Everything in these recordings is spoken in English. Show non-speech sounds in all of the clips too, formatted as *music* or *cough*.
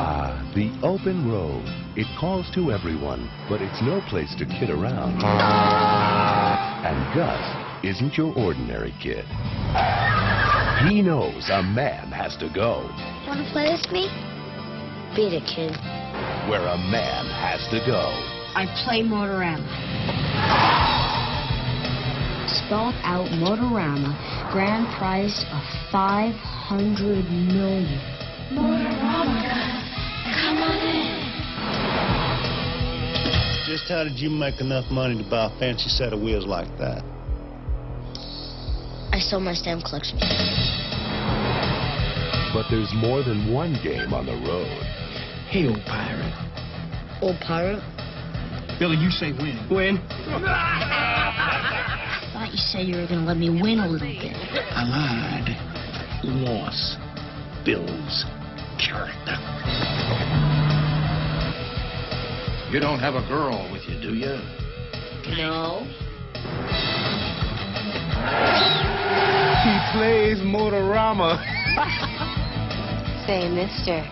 Ah, the open road. It calls to everyone, but it's no place to kid around. And Gus isn't your ordinary kid. He knows a man has to go Want to play with me? Beat it, kid. where a man has to go. I play Motorama. Spelled out Motorama, grand prize of 500 million. Motorama, Just how did you make enough money to buy a fancy set of wheels like that? I sold my stamp collection. But there's more than one game on the road. Hey, old pirate. Old pirate? Billy, you say win. Win? *laughs* I thought you said you were going to let me win a little bit. I lied. Loss. Bill's character. You don't have a girl with you, do you? No. He plays Motorama. *laughs* Say, mister,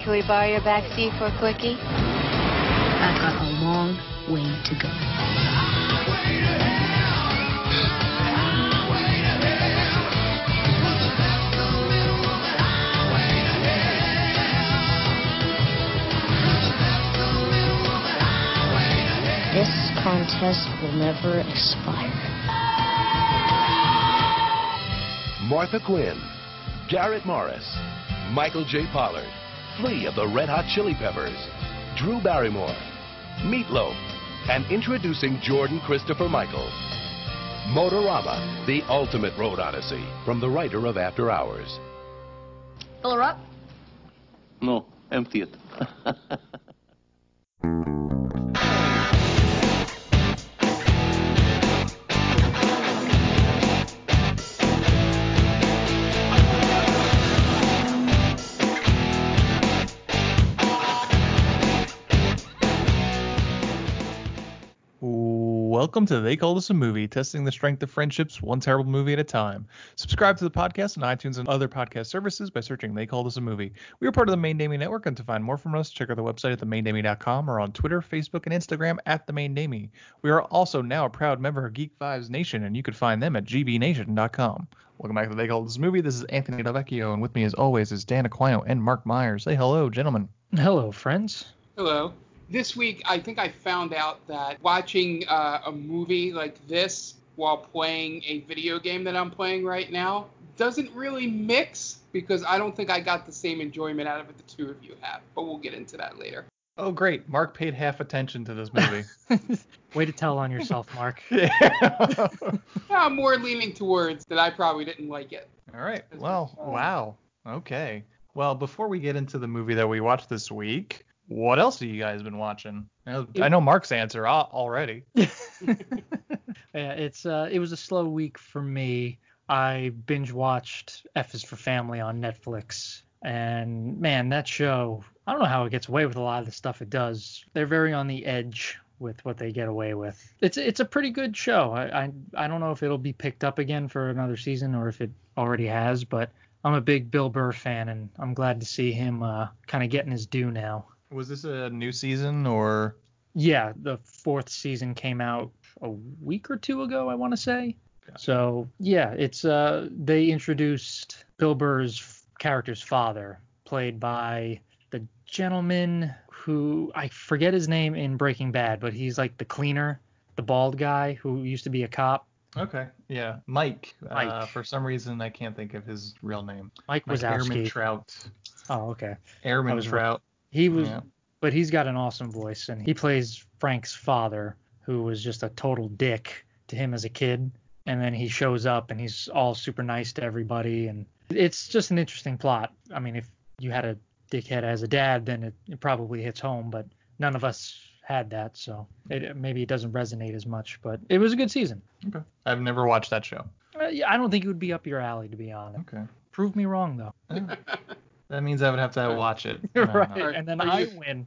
can we borrow your back seat for a quickie? I've got a long way to go. Contest will never expire. Martha Quinn, Garrett Morris, Michael J. Pollard, Flea of the Red Hot Chili Peppers, Drew Barrymore, Meatloaf, and introducing Jordan Christopher Michael. Motorama, the ultimate road odyssey, from the writer of After Hours. Fill her up. No, empty it. *laughs* Welcome to They Call This a Movie, testing the strength of friendships one terrible movie at a time. Subscribe to the podcast on iTunes and other podcast services by searching They Call This a Movie. We are part of the Main Damie Network, and to find more from us, check out the website at themaindamie.com or on Twitter, Facebook, and Instagram at The Main Damie. We are also now a proud member of Geek Vibes Nation, and you can find them at gbnation.com. Welcome back to They Call This a Movie. This is Anthony Delvecchio, and with me as always is Dan Aquino and Mark Myers. Say hello, gentlemen. Hello, friends. Hello. This week, I think I found out that watching uh, a movie like this while playing a video game that I'm playing right now doesn't really mix because I don't think I got the same enjoyment out of it the two of you have. But we'll get into that later. Oh, great. Mark paid half attention to this movie. *laughs* Way to tell on yourself, Mark. *laughs* yeah. I'm more leaning towards that I probably didn't like it. All right. Well, wow. Okay. Well, before we get into the movie that we watched this week, what else have you guys been watching? I know, Mark's answer already. *laughs* Yeah, it's uh, it was a slow week for me. I binge watched F is for Family on Netflix, and man, that show. I don't know how it gets away with a lot of the stuff it does. They're very on the edge with what they get away with. It's it's a pretty good show. I I, I don't know if it'll be picked up again for another season or if it already has, but I'm a big Bill Burr fan, and I'm glad to see him uh, kind of getting his due now. Was this a new season or? Yeah, the fourth season came out a week or two ago, I want to say. So yeah, it's uh they introduced Bill Burr's character's father, played by the gentleman who I forget his name in Breaking Bad, but he's like the cleaner, the bald guy who used to be a cop. Okay. Yeah, Mike. Uh, Mike. for some reason, I can't think of his real name. Mike Like Ehrmantraut. Oh, okay. Ehrmantraut. He was, Yeah. but he's got an awesome voice, and he plays Frank's father, who was just a total dick to him as a kid, and then he shows up and he's all super nice to everybody, and it's just an interesting plot. I mean, if you had a dickhead as a dad, then it, it probably hits home, but none of us had that, so it, maybe it doesn't resonate as much. But it was a good season. Okay. I've never watched that show. Uh, yeah, I don't think it would be up your alley, to be honest. Okay. Prove me wrong, though. *laughs* That means I would have to watch it. *laughs* I don't right, and then Are I you- win.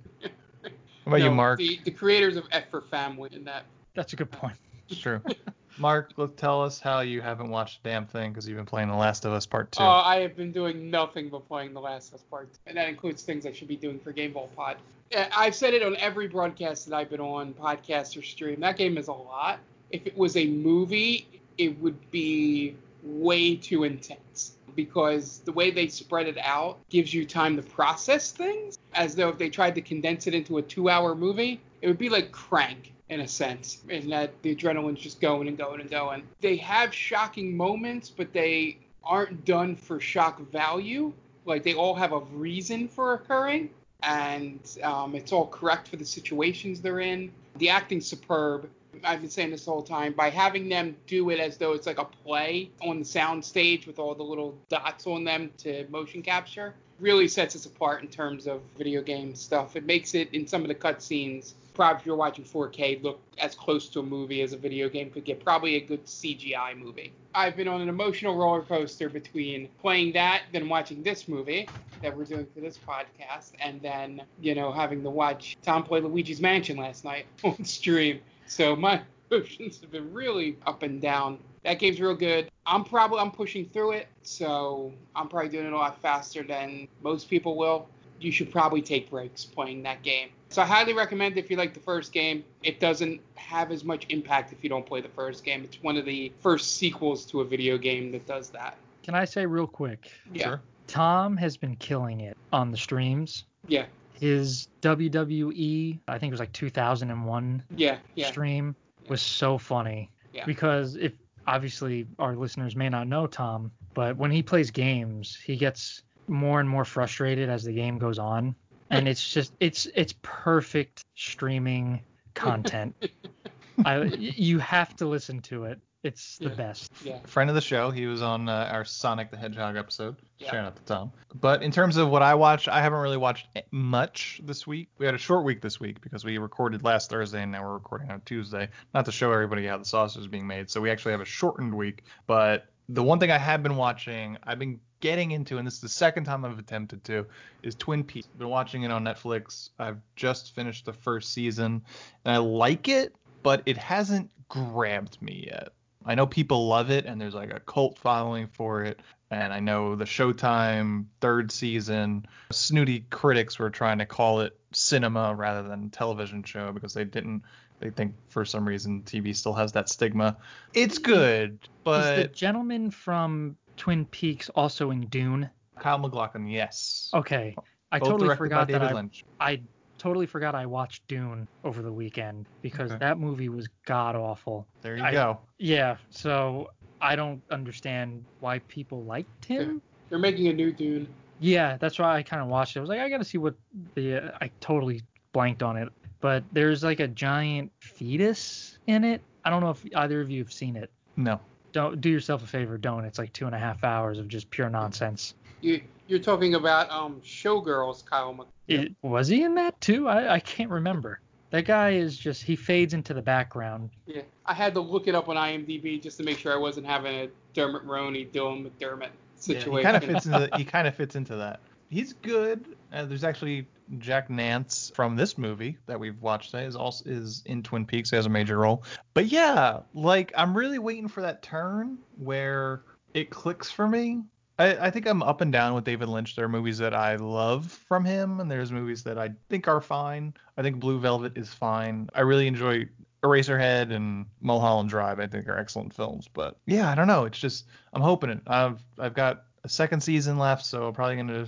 What about you, Mark? The, the creators of F for Family in that. That's a good point. It's true. *laughs* Mark, let's tell us how you haven't watched a damn thing because you've been playing The Last of Us Part Two. Oh, I have been doing nothing but playing The Last of Us Part, 2. and that includes things I should be doing for Game Ball Pod. I've said it on every broadcast that I've been on, podcast or stream. That game is a lot. If it was a movie, it would be way too intense because the way they spread it out gives you time to process things as though if they tried to condense it into a two hour movie it would be like crank in a sense in that the adrenaline's just going and going and going. They have shocking moments but they aren't done for shock value. Like they all have a reason for occurring and um, it's all correct for the situations they're in. The acting's superb I've been saying this whole time, by having them do it as though it's like a play on the sound stage with all the little dots on them to motion capture, really sets us apart in terms of video game stuff. It makes it in some of the cutscenes, probably if you're watching 4K, look as close to a movie as a video game could get. Probably a good CGI movie. I've been on an emotional roller coaster between playing that, then watching this movie that we're doing for this podcast, and then, you know, having to watch Tom play Luigi's Mansion last night *laughs* on stream. So my *laughs* emotions have been really up and down. That game's real good. I'm probably I'm pushing through it, so I'm probably doing it a lot faster than most people will. You should probably take breaks playing that game. So I highly recommend if you like the first game. It doesn't have as much impact if you don't play the first game. It's one of the first sequels to a video game that does that. Can I say real quick? Yeah. Sure. Tom has been killing it on the streams. Yeah. His WWE, I think it was like 2001 Yeah. Yeah. stream was so funny Yeah. because if obviously our listeners may not know Tom, but when he plays games, he gets more and more frustrated as the game goes on, and it's just it's it's perfect streaming content. *laughs* I you have to listen to it. It's the Yeah. best. Yeah. friend of the show. He was on uh, our Sonic the Hedgehog episode. Yeah. Shout out to Tom. But in terms of what I watched, I haven't really watched much this week. We had a short week this week because we recorded last Thursday and now we're recording on Tuesday. Not to show everybody how the sausage is being made. So we actually have a shortened week. But the one thing I have been watching, I've been getting into, and this is the second time I've attempted to, is Twin Peaks. I've Been watching it on Netflix. I've just finished the first season, and I like it, but it hasn't grabbed me yet. I know people love it, and there's like a cult following for it. And I know the Showtime third season, snooty critics were trying to call it cinema rather than television show because they didn't. They think for some reason TV still has that stigma. It's good, Is the gentleman from Twin Peaks also in Dune? Kyle MacLachlan, yes. Okay. I Both totally forgot by that David I, Lynch. I totally forgot I watched Dune over the weekend because Okay. that movie was god awful. There you I- go. Yeah, so I don't understand why people liked him. They're making a new Dune. Yeah, that's why I kind of watched it. I was like, I gotta see what the. Uh, I totally blanked on it, but there's like a giant fetus in it. I don't know if either of you have seen it. No. Don't do yourself a favor, don't. It's like two and a half hours of just pure nonsense. You you're talking about um Showgirls, Kyle. Mc- It, was he in that too? I, I can't remember. That guy is just he fades into the background. Yeah, I had to look it up on IMDb just to make sure I wasn't having a Dermot Roney, Dylan McDermott situation. He kind of fits into *laughs* he kind of fits into that. He's good. Uh, there's actually Jack Nance from this movie that we've watched today is also is in Twin Peaks. He has a major role. But yeah, like I'm really waiting for that turn where it clicks for me. I, I think I'm up and down with David Lynch. There are movies that I love from him, and there's movies that I think are fine. I think Blue Velvet is fine. I really enjoy Eraserhead and Mulholland Drive. I think are excellent films. But yeah, I don't know. It's just I'm hoping it. I've I've got a second season left, so I'm probably gonna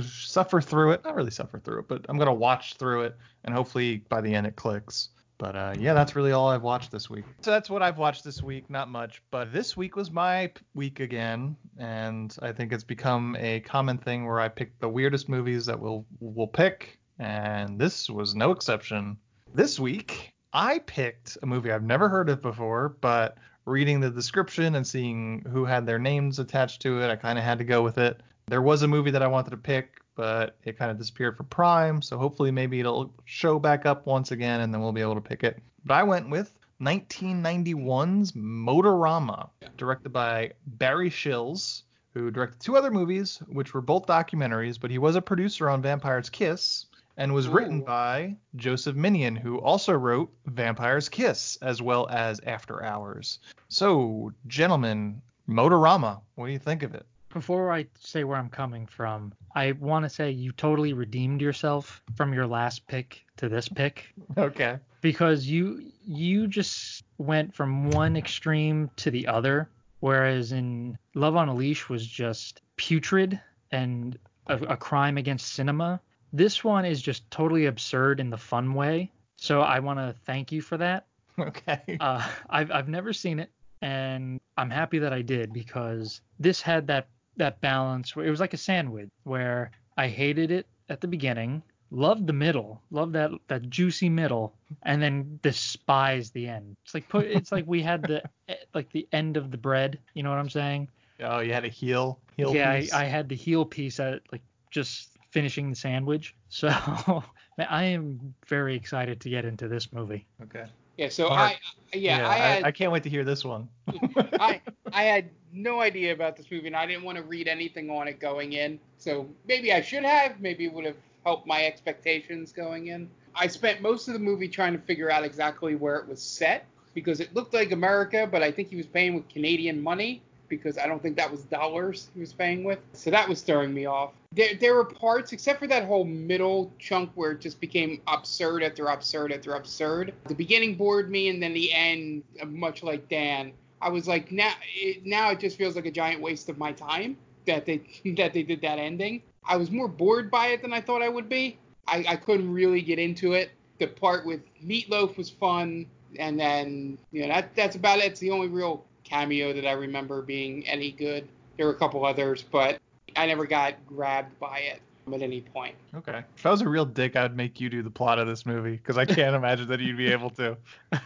suffer through it. Not really suffer through it, but I'm gonna watch through it, and hopefully by the end it clicks. But uh, yeah, that's really all I've watched this week. So that's what I've watched this week. Not much, but this week was my week again, and I think it's become a common thing where I pick the weirdest movies that we'll we'll pick, and this was no exception. This week I picked a movie I've never heard of before, but reading the description and seeing who had their names attached to it, I kind of had to go with it. There was a movie that I wanted to pick, but it kind of disappeared for Prime, so hopefully maybe it'll show back up once again and then we'll be able to pick it. But I went with 1991's Motorama, directed by Barry Shils, who directed two other movies, which were both documentaries, but he was a producer on Vampire's Kiss. and was written by Joseph Minion, who also wrote Vampire's Kiss as well as After Hours. So, gentlemen, Motorama, what do you think of it? Before I say where I'm coming from, I want to say you totally redeemed yourself from your last pick to this pick *laughs* Okay. because you you just went from one extreme to the other whereas in Love on a Leash was just putrid and a, a crime against cinema. This one is just totally absurd in the fun way. So I want to thank you for that. *laughs* Okay. Uh, I've I've never seen it, and I'm happy that I did because this had that that balance. Where it was like a sandwich where I hated it at the beginning, loved the middle, loved that that juicy middle, and then despised the end. It's like put it's like we had the *laughs* eh, like the end of the bread. You know what I'm saying? oh, you had a heel. Heel yeah, I. I had the heel piece at like just finishing the sandwich. So *laughs* man, I am very excited to get into this movie. Okay. Yeah, so Mark. I yeah, I had I, can't wait to hear this one. *laughs* *laughs* I I had no idea about this movie and I didn't want to read anything on it going in. So maybe I should have, maybe it would have helped my expectations going in. I spent most of the movie trying to figure out exactly where it was set because it looked like America, but I think he was paying with Canadian money because I don't think that was dollars he was paying with. So that was throwing me off. There, there were parts, except for that whole middle chunk where it just became absurd after absurd after absurd. The beginning bored me, and then the end, uh, much like Dan, I was like, now, it, now it just feels like a giant waste of my time that they *laughs* that they did that ending. I was more bored by it than I thought I would be. I, I couldn't really get into it. The part with Meatloaf was fun, and then you know that that's about it. It's the only real cameo that I remember being any good. There were a couple others, but I never got grabbed by it at any point. Okay. If I was a real dick, I'd make you do the plot of this movie because I can't imagine that you'd be able to. *laughs*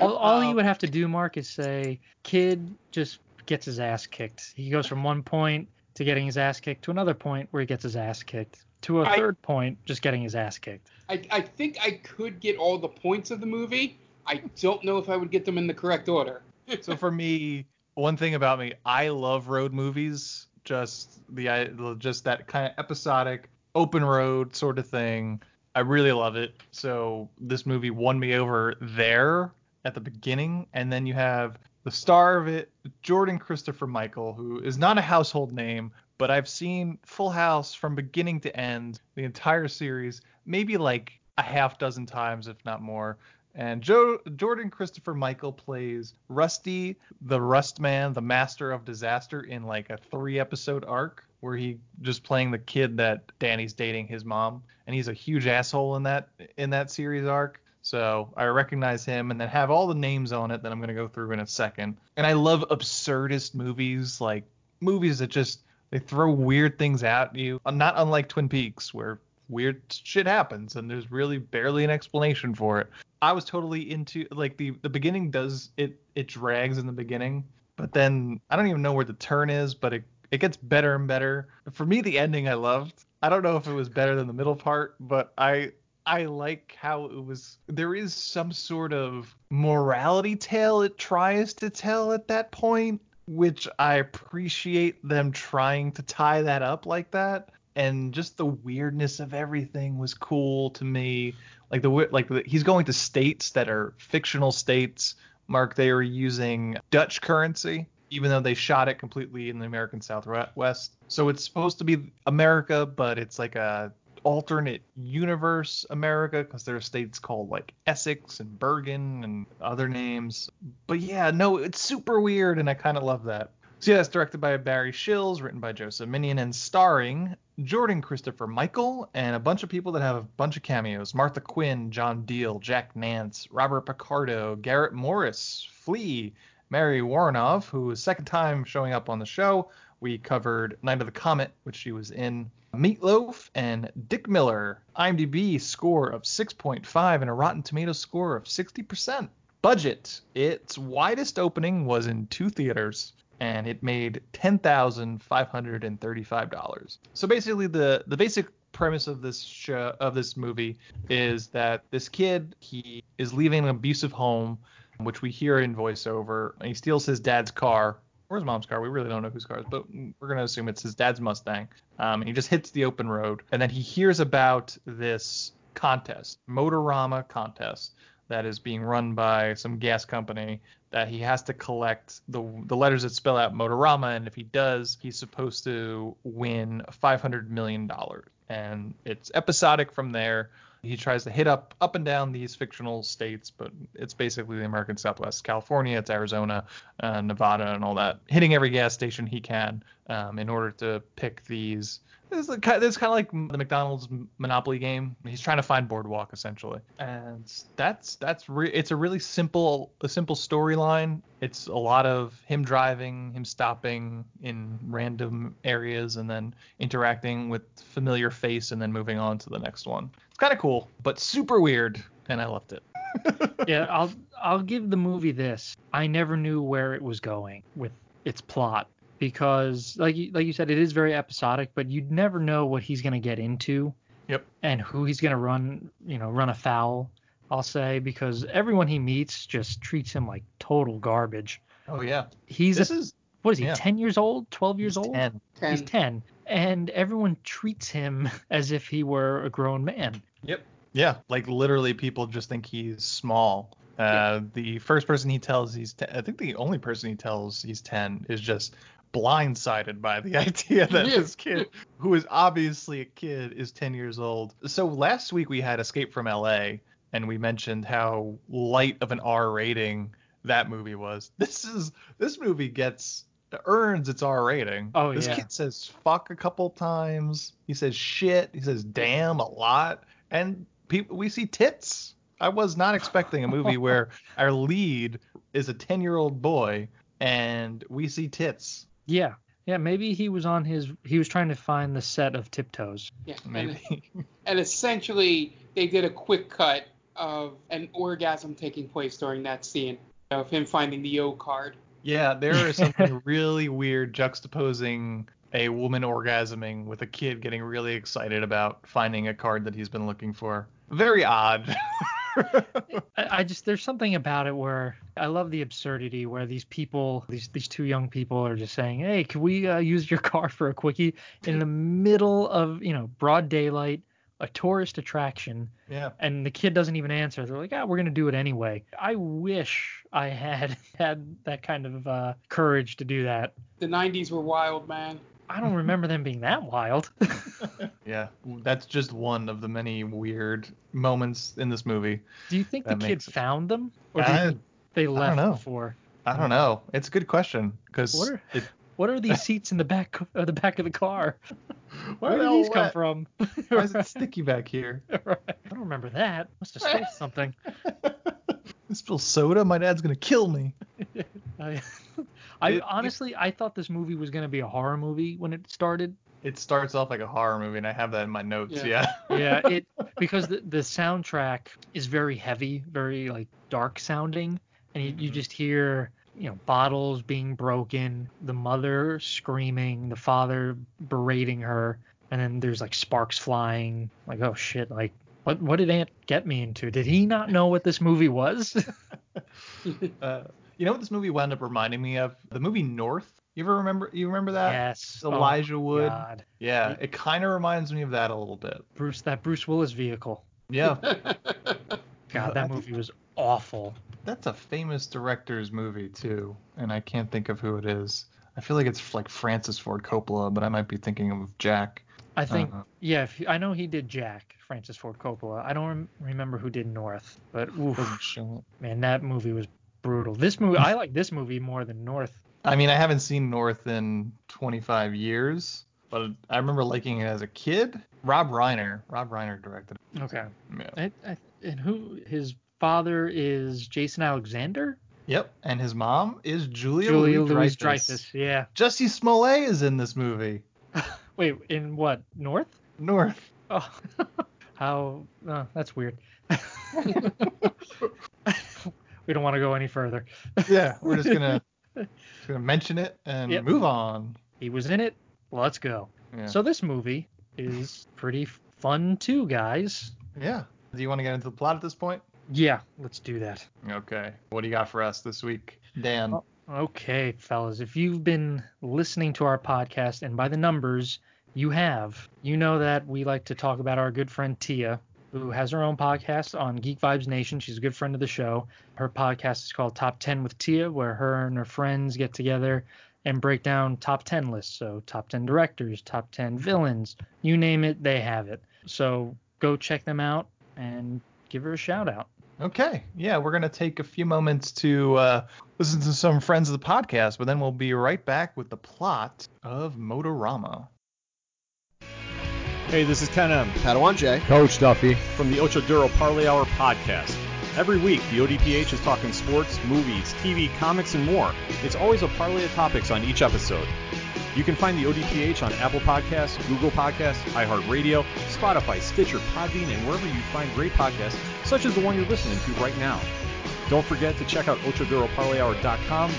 All, all you Um, would have to do, Mark, is say, kid just gets his ass kicked. He goes from one point to getting his ass kicked to another point where he gets his ass kicked to a I- third point just getting his ass kicked. I, I think I could get all the points of the movie. I don't know if I would get them in the correct order. So for me, one thing about me, I love road movies. Just the just that kind of episodic open road sort of thing. I really love it. So this movie won me over there at the beginning, and then you have the star of it, Jordan Christopher Michael, who is not a household name, but I've seen Full House from beginning to end, the entire series, maybe like a half dozen times, if not more. And Joe Jordan Christopher Michael plays Rusty, the Rust Man, the Master of Disaster, in like a three episode arc where he just playing the kid that Danny's dating his mom, and he's a huge asshole in that in that series arc. So I recognize him, and then have all the names on it that I'm gonna go through in a second. And I love absurdist movies, like movies that just they throw weird things at you, not unlike Twin Peaks, where weird shit happens and there's really barely an explanation for it. I was totally into like the the beginning does it it drags in the beginning, but then I don't even know where the turn is, but it it gets better and better. For me the ending I loved. I don't know if it was better than the middle part, but I I like how it was there is some sort of morality tale it tries to tell at that point, which I appreciate them trying to tie that up like that and just the weirdness of everything was cool to me. Like the like the, he's going to states that are fictional states. Mark, they are using Dutch currency, even though they shot it completely in the American Southwest. So it's supposed to be America, but it's like a alternate universe America because there are states called like Essex and Bergen and other names. But yeah, no, it's super weird, and I kind of love that. So yeah, it's directed by Barry Shils, written by Joseph Minion, and starring Jordan Christopher Michael and a bunch of people that have a bunch of cameos: Martha Quinn, John Diehl, Jack Nance, Robert Picardo, Garrett Morris, Flea, Mary Woronov, who is second time showing up on the show. We covered Night of the Comet, which she was in. Meatloaf and Dick Miller. IMDb score of 6.5 and a Rotten Tomatoes score of 60%. Budget. Its widest opening was in two theaters and it made $10,535. So basically the the basic premise of this show of this movie is that this kid he is leaving an abusive home which we hear in voiceover and he steals his dad's car or his mom's car. We really don't know whose car, is, but we're gonna assume it's his dad's Mustang. Um, and he just hits the open road, and then he hears about this contest, Motorama contest, that is being run by some gas company that he has to collect the the letters that spell out Motorama, and if he does, he's supposed to win 500 million dollars. And it's episodic from there. He tries to hit up up and down these fictional states, but it's basically the American Southwest, California, it's Arizona, uh, Nevada, and all that. Hitting every gas station he can um, in order to pick these this is kind of like the McDonald's Monopoly game. He's trying to find Boardwalk essentially, and that's that's re- it's a really simple a simple storyline. It's a lot of him driving, him stopping in random areas, and then interacting with familiar face, and then moving on to the next one. It's kind of cool, but super weird, and I loved it. *laughs* yeah, I'll I'll give the movie this. I never knew where it was going with its plot because like you, like you said it is very episodic but you'd never know what he's going to get into. Yep. And who he's going to run you know run afoul i'll say because everyone he meets just treats him like total garbage. Oh yeah. He's this a, is what is he yeah. 10 years old? 12 years he's old? 10. 10 he's 10 and everyone treats him *laughs* as if he were a grown man. Yep. Yeah like literally people just think he's small. Uh, the first person he tells he's ten, I think the only person he tells he's 10 is just blindsided by the *laughs* idea that this kid, who is obviously a kid, is 10 years old. So last week we had Escape from LA, and we mentioned how light of an R rating that movie was. *laughs* This is this movie gets earns its R rating. Oh this yeah. kid says fuck a couple times. He says shit. He says damn a lot, and people we see tits. I was not expecting a movie *laughs* where our lead is a 10 year old boy and we see tits. Yeah. Yeah, maybe he was on his he was trying to find the set of tiptoes. Yeah, maybe. And, and essentially they did a quick cut of an orgasm taking place during that scene of him finding the O card. Yeah, there is something *laughs* really weird juxtaposing a woman orgasming with a kid getting really excited about finding a card that he's been looking for. Very odd. *laughs* *laughs* I, I just there's something about it where I love the absurdity where these people, these these two young people are just saying, "Hey, can we uh, use your *laughs* car for a quickie?" in the middle of you know broad daylight, a tourist attraction. Yeah. And the kid doesn't even answer. They're like, "Ah, we're gonna do it anyway." I wish I had *laughs* had that kind of uh, courage to do that. The 90s were wild, man. I don't remember them being that wild. *laughs* yeah, that's just one of the many weird moments in this movie. Do you think the kid it- found them, or do I- think they don't left know. before? I don't know. It's a good question because What are- it, *laughs* What are these seats in the back of uh, the back of the car? *laughs* Where did these come wet? from? why is it sticky back here? Right. I don't remember that. Must have stole something. This spills soda. My dad's gonna kill me. I, I It- honestly I thought this movie was gonna be a horror movie when it started. It starts off like a horror movie, and I have that in my notes. Yeah. Yeah. *laughs* Yeah, *laughs* it because the the soundtrack is very heavy, very like dark sounding, and you, you just hear you know bottles being broken, the mother screaming, the father berating her, and then there's like sparks flying. Like oh shit, like what what did Aunt get me into? Did he not know what this movie was? *laughs* Uh, you know what this movie wound up reminding me of? The movie North. You ever remember? You remember that? yes. Elijah oh, Wood. God. Yeah, it kind of reminds me of that a little bit. Bruce that Bruce Willis vehicle. Yeah, *laughs* God, that movie was awful. that's a famous director's movie too, and I can't think of who it is. I feel like it's like Francis Ford Coppola, but I might be thinking of Jack. I think, Uh-huh. yeah, if, I know he did Jack, Francis Ford Coppola. I don't rem- remember who did North, but oof, Doesn't show it. man, that movie was brutal. This movie, I like this movie more than North. I mean, I haven't seen North in 25 years, but I remember liking it as a kid. Rob Reiner. Rob Reiner directed it. Okay. Yeah. I, I, and who? His father is Jason Alexander. Yep, and his mom is Julia, Julia Louis Louis Dreyfus. Dreyfus. Yeah. Jussie Smollett is in this movie. *laughs* Wait, in what? North? North. Oh, *laughs* how? Uh, that's weird. *laughs* we don't want to go any further. Yeah, we're just gonna, *laughs* just gonna mention it and Yep. move on. He was in it. Let's go. Yeah. So this movie is pretty fun too, guys. yeah. Do you want to get into the plot at this point? Yeah, let's do that. Okay. What do you got for us this week, Dan? Well, Okay, fellas, if you've been listening to our podcast, and by the numbers, you have, you know that we like to talk about our good friend Tia, who has her own podcast on Geek Vibes Nation. She's a good friend of the show. Her podcast is called Top 10 with Tia, where her and her friends get together and break down top 10 lists. So, top 10 directors, top 10 villains, you name it, they have it. So, go check them out and give her a shout out. Okay, yeah, we're gonna take a few moments to uh, listen to some friends of the podcast, but then we'll be right back with the plot of Motorama. Hey, this is Ken M. Padawan J. Coach Duffy. From the Ocho Duro Parlay Hour podcast. Every week, the ODPH is talking sports, movies, TV, comics, and more. It's always a parlay of topics on each episode. You can find the ODPH on Apple Podcasts, Google Podcasts, iHeartRadio, Spotify, Stitcher, Podbean, and wherever you find great podcasts, such as the one you're listening to right now. Don't forget to check out OchoDuroParlayHour.com,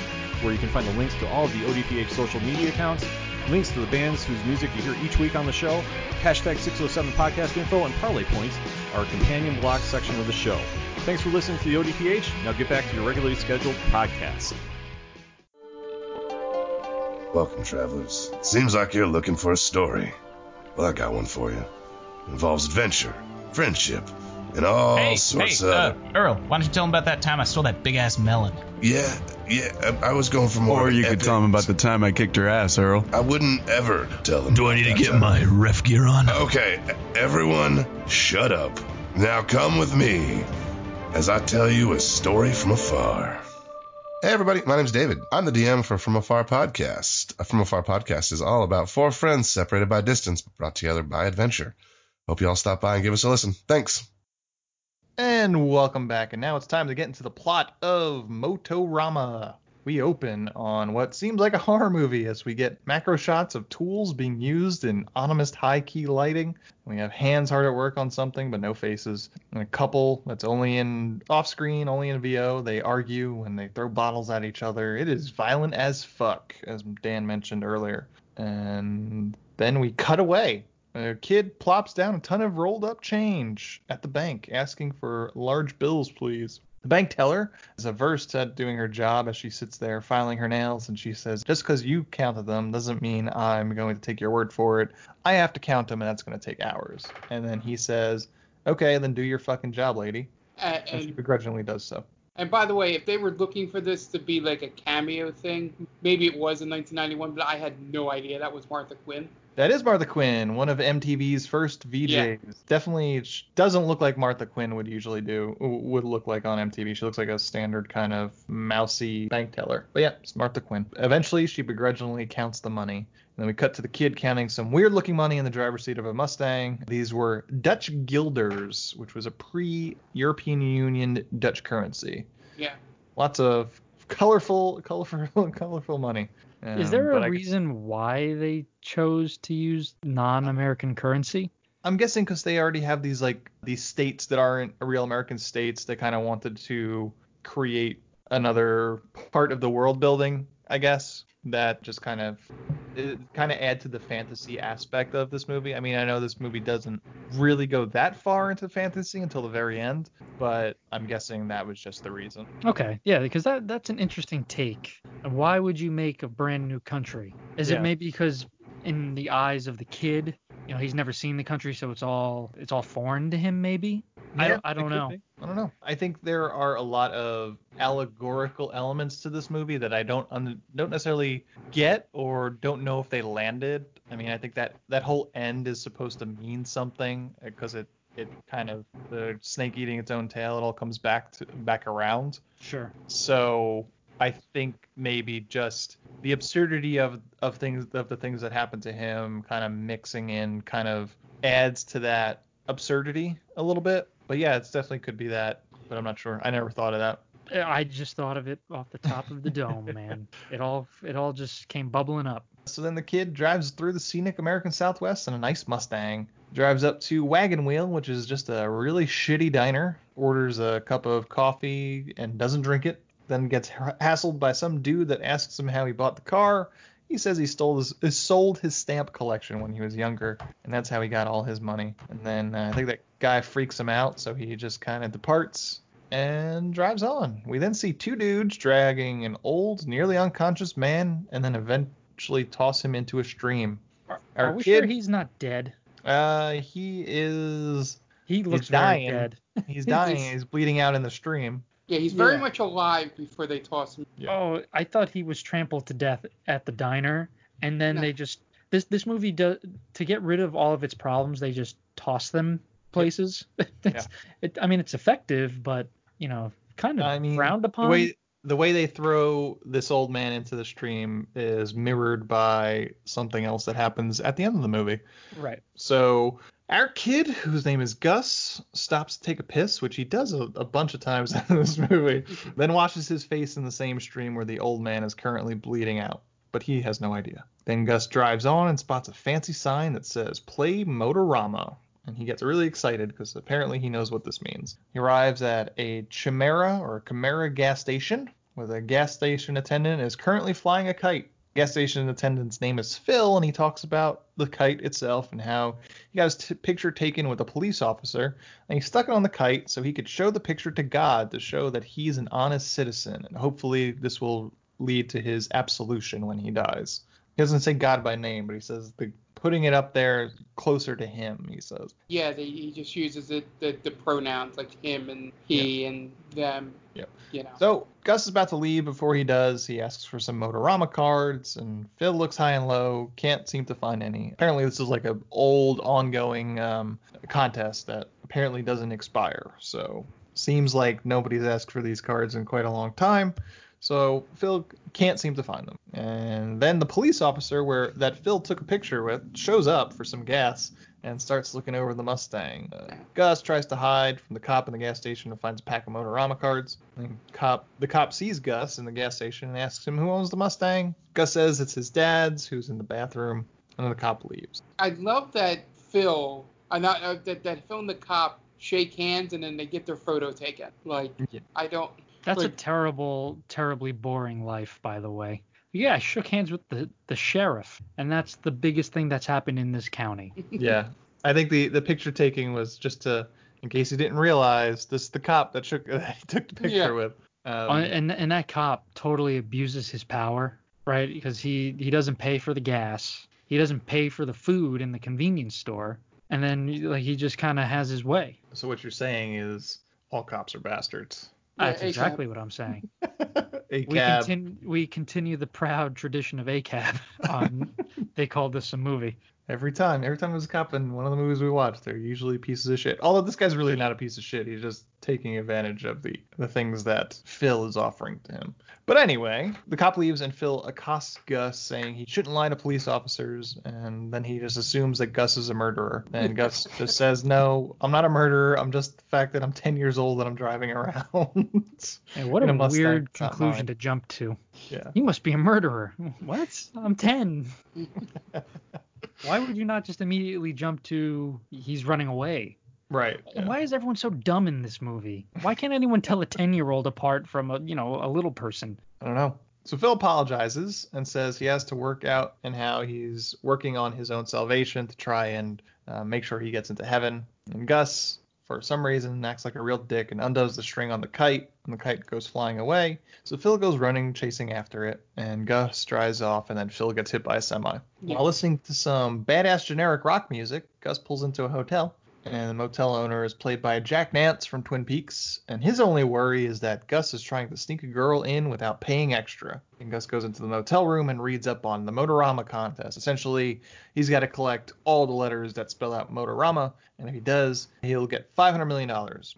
where you can find the links to all of the ODPH social media accounts, links to the bands whose music you hear each week on the show, hashtag 607 podcast info, and parlay points, our companion blog section of the show. Thanks for listening to the ODPH. Now get back to your regularly scheduled podcast. Welcome, travelers. Seems like you're looking for a story. Well, I got one for you. It involves adventure, friendship, and all hey, sorts hey, of. Uh, Earl, why don't you tell him about that time I stole that big ass melon? Yeah, yeah. I, I was going for more. Or you could epic- tell him about the time I kicked her ass, Earl. I wouldn't ever tell him. Do I need to get time. my ref gear on? Okay, everyone, shut up. Now come with me as I tell you a story from afar. Hey everybody, my name's David. I'm the DM for From Afar Podcast. A From Afar Podcast is all about four friends separated by distance but brought together by adventure. Hope you all stop by and give us a listen. Thanks. And welcome back. And now it's time to get into the plot of Motorama. We open on what seems like a horror movie as we get macro shots of tools being used in ominous high key lighting. We have hands hard at work on something, but no faces. And a couple that's only in off screen, only in VO. They argue and they throw bottles at each other. It is violent as fuck, as Dan mentioned earlier. And then we cut away a kid plops down a ton of rolled up change at the bank, asking for large bills, please. The bank teller is averse to doing her job as she sits there filing her nails, and she says, Just because you counted them doesn't mean I'm going to take your word for it. I have to count them, and that's going to take hours. And then he says, Okay, then do your fucking job, lady. Uh, And she begrudgingly does so. and by the way, if they were looking for this to be like a cameo thing, maybe it was in 1991, but I had no idea that was Martha Quinn. That is Martha Quinn, one of MTV's first VJs. Yeah. Definitely doesn't look like Martha Quinn would usually do, would look like on MTV. She looks like a standard kind of mousy bank teller. But yeah, it's Martha Quinn. Eventually, she begrudgingly counts the money. And then we cut to the kid counting some weird looking money in the driver's seat of a Mustang. These were Dutch guilders, which was a pre European Union Dutch currency. Yeah. Lots of colorful, colorful, *laughs* colorful money. Is Um, there a reason why they chose to use non-American currency? I'm guessing because they already have these like these states that aren't real American states. They kind of wanted to create another part of the world building, I guess. That just kind of kind of add to the fantasy aspect of this movie. I mean, I know this movie doesn't really go that far into fantasy until the very end, but I'm guessing that was just the reason. Okay, yeah, because that that's an interesting take. Why would you make a brand new country? Is Yeah. it maybe because in the eyes of the kid, you know, he's never seen the country, so it's all it's all foreign to him, maybe? I Yeah, don't I don't know. be. I don't know. I think there are a lot of allegorical elements to this movie that I don't un- don't necessarily get or don't know if they landed. I mean, I think that that whole end is supposed to mean something uh, because it it kind of the snake eating its own tail. It all comes back to back around. Sure. So I think maybe just the absurdity of of things of the things that happen to him kind of mixing in kind of adds to that absurdity a little bit. But yeah, it's definitely could be that, but I'm not sure. I never thought of that. I just thought of it off the top of the dome, man. *laughs* It all it all just came bubbling up. So then the kid drives through the scenic American Southwest in a nice Mustang. Drives up to Wagon Wheel, which is just a really shitty diner. Orders a cup of coffee and doesn't drink it. Then gets hassled by some dude that asks him how he bought the car. He says he stole his, he sold his stamp collection when he was younger, and that's how he got all his money. And then uh, I think that guy freaks him out, so he just kind of departs. and drives on. We then see two dudes dragging an old, nearly unconscious man and then eventually toss him into a stream. Our, Are we kid, sure he's not dead? uh, he is. He he's looks dying. dead. He's *laughs* dying. he's bleeding out in the stream. Yeah, he's very Yeah. much alive before they toss him. Oh, I thought he was trampled to death at the diner, and then No. they just this this movie does to get rid of all of its problems. They just toss them places. *laughs* It's- it, I mean, it's effective, but you know, kind of I mean, frowned the upon. way the way they throw this old man into the stream is mirrored by something else that happens at the end of the movie. right. So our kid, whose name is Gus, stops to take a piss, which he does a, a bunch of times *laughs* in this movie, then washes his face in the same stream where the old man is currently bleeding out. But he has no idea. Then Gus drives on and spots a fancy sign that says Play Motorama. And he gets really excited because apparently he knows what this means. He arrives at a Chimera or Chimera gas station where the gas station attendant is currently flying a kite. Gas station attendant's name is Phil, and he talks about the kite itself and how he got his t- picture taken with a police officer, and he stuck it on the kite so he could show the picture to God to show that he's an honest citizen, and hopefully this will lead to his absolution when he dies. He doesn't say God by name, but he says the putting it up there closer to him. He says. Yeah, they, he just uses it, the, the pronouns like him and he and them. Yep. You know. So Gus is about to leave. Before he does, he asks for some Motorama cards, and Phil looks high and low, can't seem to find any. Apparently, this is like a old, ongoing um, contest that apparently doesn't expire. So seems like nobody's asked for these cards in quite a long time. So Phil can't seem to find them. And then the police officer where that Phil took a picture with shows up for some gas and starts looking over the Mustang. Uh, Gus tries to hide from the cop in the gas station and finds a pack of Motorama cards. And cop, the cop sees Gus in the gas station and asks him who owns the Mustang. Gus says it's his dad's, who's in the bathroom, and then the cop leaves. I love that Phil, uh, not uh, that that Phil and the cop shake hands and then they get their photo taken. Like Yeah. I don't. That's a terrible, terribly boring life, by the way. Yeah, I shook hands with the, the sheriff, and that's the biggest thing that's happened in this county. *laughs* yeah, I think the the picture taking was just to, in case he didn't realize, this is the cop that took *laughs* he took the picture Yeah. with. Um, Uh, and and that cop totally abuses his power, right? Because he he doesn't pay for the gas, he doesn't pay for the food in the convenience store, and then like he just kind of has his way. so what you're saying is all cops are bastards. Yeah, That's ACAB. exactly what I'm saying. *laughs* A We cab. continue we continue the proud tradition of ACAB. *laughs* On they called this a movie. Every time, every time there's a cop in one of the movies we watch, they're usually pieces of shit. Although this guy's really not a piece of shit. He's just taking advantage of the the things that Phil is offering to him. But anyway, the cop leaves and Phil accosts Gus, saying he shouldn't lie to police officers, and then he just assumes that Gus is a murderer. And *laughs* Gus just says, "No, I'm not a murderer. I'm just the fact that I'm 10 years old and I'm driving around." And what *laughs* a, a weird not conclusion to jump to. yeah. You must be a murderer. What? I'm 10. *laughs* Why would you not just immediately jump to he's running away? Right. And why is everyone so dumb in this movie? Why can't anyone tell a 10-year-old apart from a, you know, a little person? I don't know. So Phil apologizes and says he has to work out and how he's working on his own salvation to try and uh, make sure he gets into heaven. And Gus, for some reason, acts like a real dick and undoes the string on the kite, and the kite goes flying away. So Phil goes running, chasing after it, and Gus drives off, and then Phil gets hit by a semi. Yeah. While listening to some badass generic rock music, Gus pulls into a hotel. And the motel owner is played by Jack Nance from Twin Peaks, and his only worry is that Gus is trying to sneak a girl in without paying extra. And Gus goes into the motel room and reads up on the Motorama contest. Essentially, he's got to collect all the letters that spell out Motorama, and if he does, he'll get $500 million.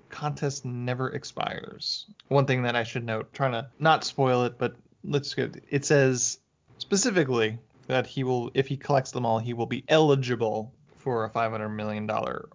Contest never expires. One thing that I should note, trying to not spoil it, but let's get it says specifically that he will, if he collects them all, he will be eligible for a $500 million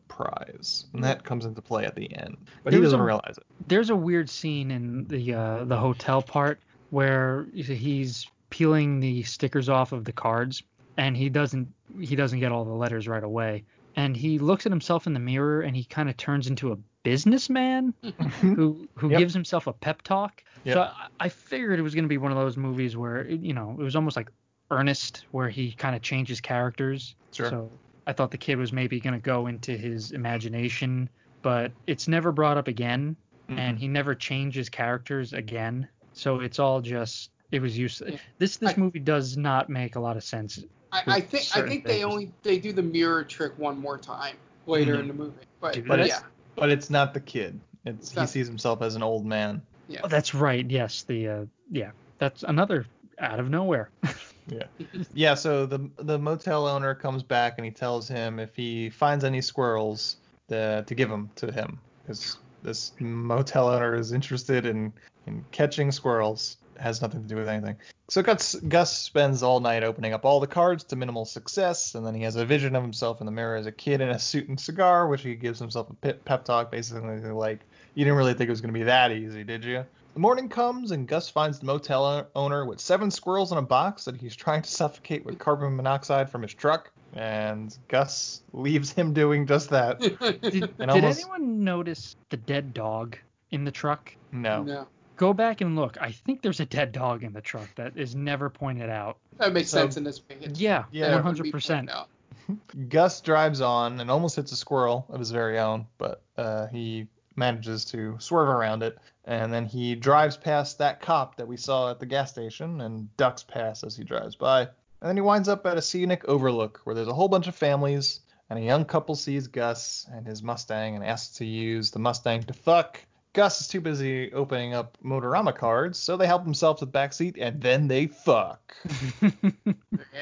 prize. And that comes into play at the end. But he doesn't a- realize it. There's a weird scene in the uh, the hotel part where he's peeling the stickers off of the cards and he doesn't he doesn't get all the letters right away. And he looks at himself in the mirror and he kind of turns into a businessman *laughs* who who Yep. gives himself a pep talk. Yep. So I, I figured it was going to be one of those movies where it, you know it was almost like Ernest, where he kind of changes characters. Sure. So I thought the kid was maybe going to go into his imagination, but it's never brought up again. and he never changes characters again. So it's all just it was useless. This this movie does not make a lot of sense. I, I think I think they only they do the mirror trick one more time later Mhm. in the movie. But, But yeah, it's but it's not the kid. It's he not- sees himself as an old man. yeah. Oh, that's right. Yes, the uh, yeah, that's another out of nowhere. *laughs* Yeah. *laughs* Yeah, so the the motel owner comes back and he tells him if he finds any squirrels the, to give them to him because this motel owner is interested in, in catching squirrels. Has nothing to do with anything. So Gus, Gus spends all night opening up all the cards to minimal success, and then he has a vision of himself in the mirror as a kid in a suit and cigar, which he gives himself a pep talk, basically like, "You didn't really think it was going to be that easy, did you?" The morning comes and Gus finds the motel owner with seven squirrels in a box that he's trying to suffocate with carbon monoxide from his truck, and Gus leaves him doing just that. *laughs* Did, And did almost- anyone notice the dead dog in the truck? No. No. Go back and look. I think there's a dead dog in the truck that is never pointed out. That makes So- sense in this movie. Yeah, Yeah. one it would be hundred percent. *laughs* Gus drives on and almost hits a squirrel of his very own, but uh, he manages to swerve around it. And then he drives past that cop that we saw at the gas station and ducks past as he drives by. And then he winds up at a scenic overlook where there's a whole bunch of families. And a young couple sees Gus and his Mustang and asks to use the Mustang to fuck. Gus is too busy opening up Motorama cards, so they help themselves to the back seat and then they fuck. *laughs*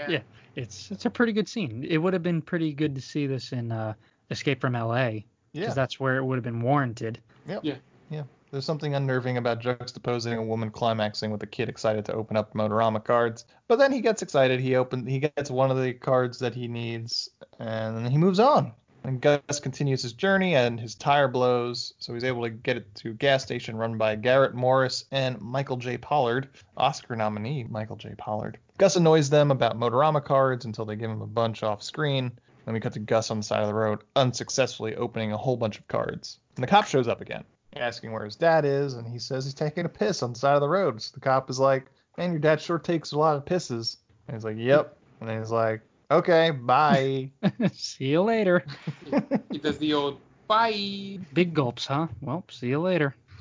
yeah, it's it's a pretty good scene. It would have been pretty good to see this in uh, Escape from L.A. because Yeah. that's where it would have been warranted. Yep. Yeah. Yeah. There's something unnerving about juxtaposing a woman climaxing with a kid excited to open up Motorama cards. But then he gets excited. He open he gets one of the cards that he needs, and then he moves on. And Gus continues his journey, and his tire blows, so he's able to get it to a gas station run by Garrett Morris and Michael J. Pollard, Oscar nominee Michael J. Pollard. Gus annoys them about Motorama cards until they give him a bunch off screen. Then we cut to Gus on the side of the road, unsuccessfully opening a whole bunch of cards. And the cop shows up again, asking where his dad is, and he says he's taking a piss on the side of the road. So the cop is like, Man, your dad sure takes a lot of pisses. And he's like, Yep. And then he's like, Okay, bye. *laughs* see you later. *laughs* He does the old bye. Big gulps, huh? Well, see you later. *laughs*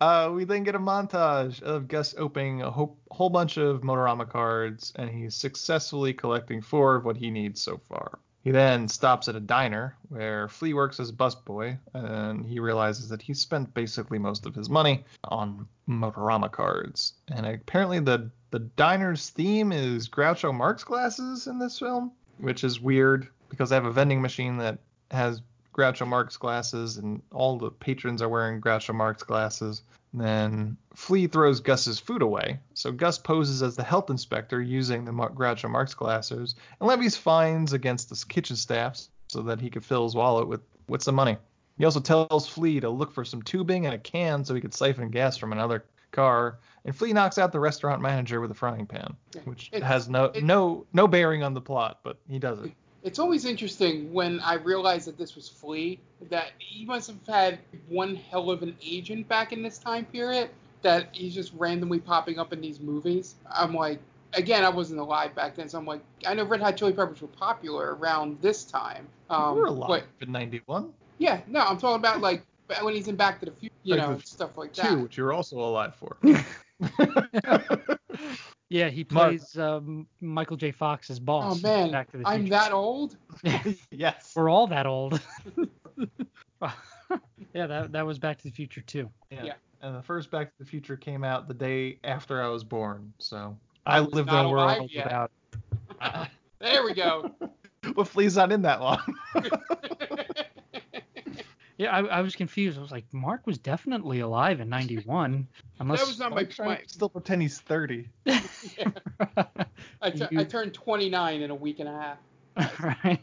Uh, we then get a montage of Gus opening a whole, whole bunch of Motorama cards, and he's successfully collecting four of what he needs so far. He then stops at a diner where Flea works as busboy, and he realizes that he spent basically most of his money on Motorama cards. And apparently, the the diner's theme is Groucho Marx glasses in this film, which is weird because they have a vending machine that has Groucho Marx glasses, and all the patrons are wearing Groucho Marx glasses. Then Flea throws Gus's food away, so Gus poses as the health inspector using the Groucho Marx glasses and levies fines against the kitchen staff so that he could fill his wallet with, with some money. He also tells Flea to look for some tubing and a can so he could siphon gas from another car, and Flea knocks out the restaurant manager with a frying pan, which It- has no it- no no bearing on the plot, but he does it. It's always interesting when I realized that this was Flea that he must have had one hell of an agent back in this time period that he's just randomly popping up in these movies. I'm like, again, I wasn't alive back then, so I'm like, I know Red Hot Chili Peppers were popular around this time. Um, We're alive but- in '91. yeah, no, I'm talking about like when he's in Back to the Future, you Back to know, stuff like Two, that. which you're also alive for. *laughs* *laughs* *laughs* Yeah, he Mark. plays um, Michael J. Fox's boss. Oh man, Back to the I'm Future. that old. *laughs* yes. We're all that old. *laughs* *laughs* yeah, that that was Back to the Future too. Yeah. Yeah. And the first Back to the Future came out the day after I was born, so I, was lived in not a alive world yet. without. There we go. Well, Flea's not in that long. Yeah, I, I was confused. I was like, Mark was definitely alive in '91, *laughs* unless that was not my, I'm my still pretend he's 30. *laughs* *laughs* I, tu- I turned 29 in a week and a half. right.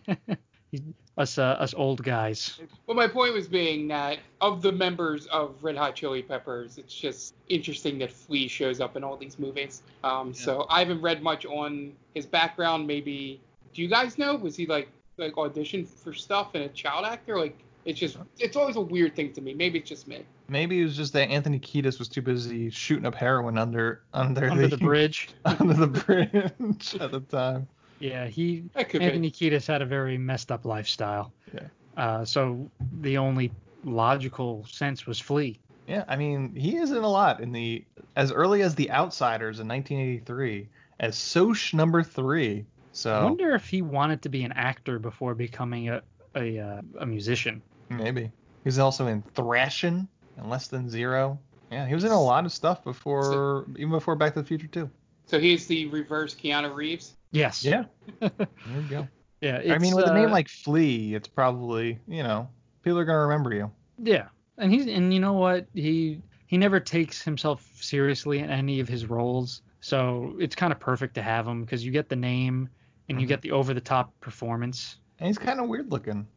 He's- us uh, us old guys. Well, my point was being that of the members of Red Hot Chili Peppers, it's just interesting that Flea shows up in all these movies. Um, So I haven't read much on his background. Maybe do you guys know? Was he like like auditioned for stuff and a child actor? Like it's just it's always a weird thing to me. Maybe it's just me. Maybe it was just that Anthony Kiedis was too busy shooting up heroin under under, Under the bridge. *laughs* under the bridge at the time. Yeah, he That could be. Anthony Kiedis had a very messed up lifestyle. Yeah. Uh, so the only logical sense was Flea. Yeah, I mean, he is in a lot in the as early as The Outsiders in 1983 as Soc number three. So I wonder if he wanted to be an actor before becoming a a, uh, a musician. Maybe he's also in Thrashing and Less Than Zero. Yeah, he was in a lot of stuff before even before Back to the Future too. So he's the reverse Keanu Reeves. Yes. Yeah. *laughs* there you go. Yeah. I mean, it's, with a name uh, like Flea, it's probably you know people are gonna remember you. Yeah, and he's and you know what he he never takes himself seriously in any of his roles, so it's kind of perfect to have him because you get the name and you Mhm. get the over the top performance. And he's kind of weird looking.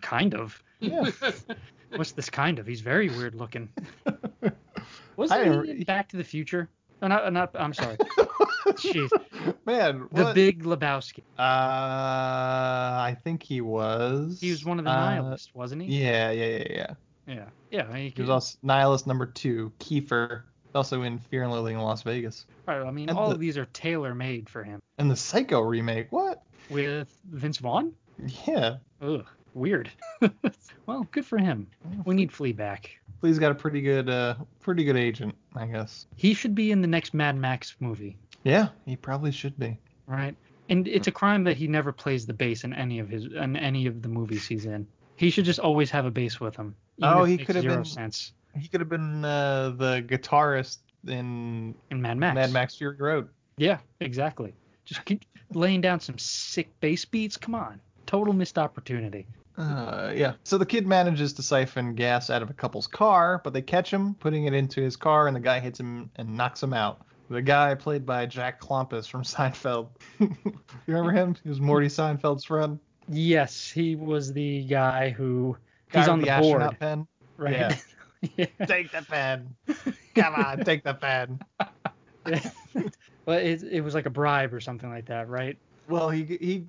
Kind of. Yeah. *laughs* What's this kind of? He's very weird looking. *laughs* Wasn't he Back to the Future? Oh, not, not, I'm sorry. *laughs* Jeez. Man, The what? Big Lebowski. Uh, I think he was. He was one of the Uh, nihilists, wasn't he? Yeah, yeah, yeah, yeah. Yeah. Yeah. Mean, He was also nihilist number two, Kiefer, also in Fear and Loathing in Las Vegas, right, I mean, and all the- of these are tailor made for him. and the Psycho remake. What? With Vince Vaughn? Yeah, Ugh, weird. *laughs* well, good for him. We need Flea back. Flea's got a pretty good, uh, pretty good agent, I guess. He should be in the next Mad Max movie, Yeah, he probably should be. right? And it's a crime that he never plays the bass in any of his in any of the movies he's in. He should just always have a bass with him. Oh, he could have been- sense He could have been uh, the guitarist in in Mad Max. Mad Max Fury Road. Yeah, exactly. Just keep laying down some sick bass beats. Come on, total missed opportunity. Uh, yeah. So the kid manages to siphon gas out of a couple's car, but they catch him putting it into his car, and the guy hits him and knocks him out. The guy played by Jack Klompus from *laughs* Seinfeld. *laughs* you remember him? He was Morty Seinfeld's friend. Yes, he was the guy who Guy he's on the, the board, pen. right? Yeah. *laughs* yeah. Take the pen. Come on, take the pen. But it, it was like a bribe or something like that, right? Well, he he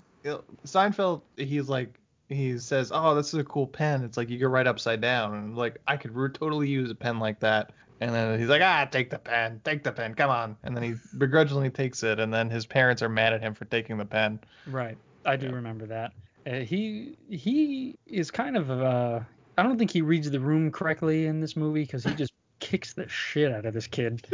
Seinfeld. He's like he says, "Oh, this is a cool pen. It's like you can write upside down." And like I could re- totally use a pen like that. And then he's like, "Ah, take the pen, take the pen, come on." And then he begrudgingly takes it. And then his parents are mad at him for taking the pen. Right. I do remember that. Uh, he he is kind of uh I don't think he reads the room correctly in this movie because he just *laughs* kicks the shit out of *laughs* this kid.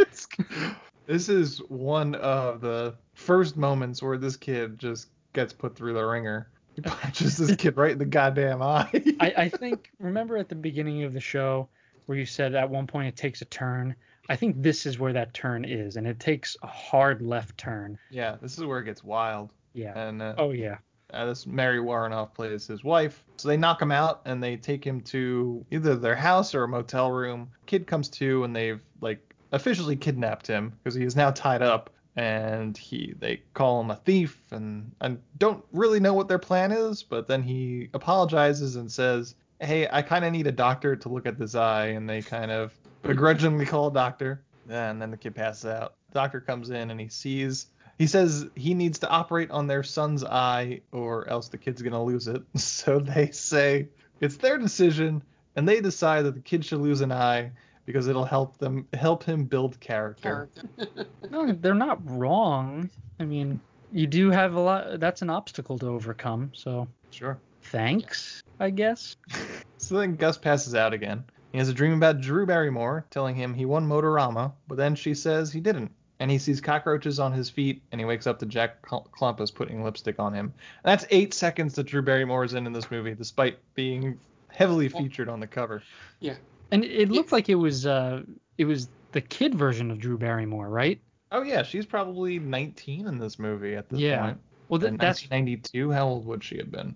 This is one of the first moments where this kid just gets put through the ringer. He *laughs* punches this kid right in the goddamn eye. I, I *laughs* think remember at the beginning of the show where you said at one point it takes a turn. I think this is where that turn is, and it takes a hard left turn. yeah, this is where it gets wild. Yeah. And uh, Oh yeah. Uh, this Mary Woronov plays his wife. So they knock him out and they take him to either their house or a motel room. Kid comes to and they've like officially kidnapped him because he is now tied up and he they call him a thief and I don't really know what their plan is, but then he apologizes and says, "Hey, I kind of need a doctor to look at this eye." And they kind of begrudgingly call a doctor. And then the kid passes out. Doctor comes in and he sees he says he needs to operate on their son's eye or else the kid's going to lose it. *laughs* So they say it's their decision and they decide that the kid should lose an eye because it'll help them help him build character. Character. *laughs* No, they're not wrong. I mean, you do have a lot. That's an obstacle to overcome. So Sure. thanks, I guess. *laughs* So then Gus passes out again. He has a dream about Drew Barrymore telling him he won Motorama, but then she says he didn't. And he sees cockroaches on his feet, and he wakes up to Jack Cl- Klompus putting lipstick on him. And that's eight seconds that Drew Barrymore is in in this movie, despite being heavily featured on the cover. Yeah. And it looked like it was uh it was the kid version of Drew Barrymore, right? Oh yeah, she's probably 19 in this movie at this Yeah. point. Well, th- that's 1992. How old would she have been?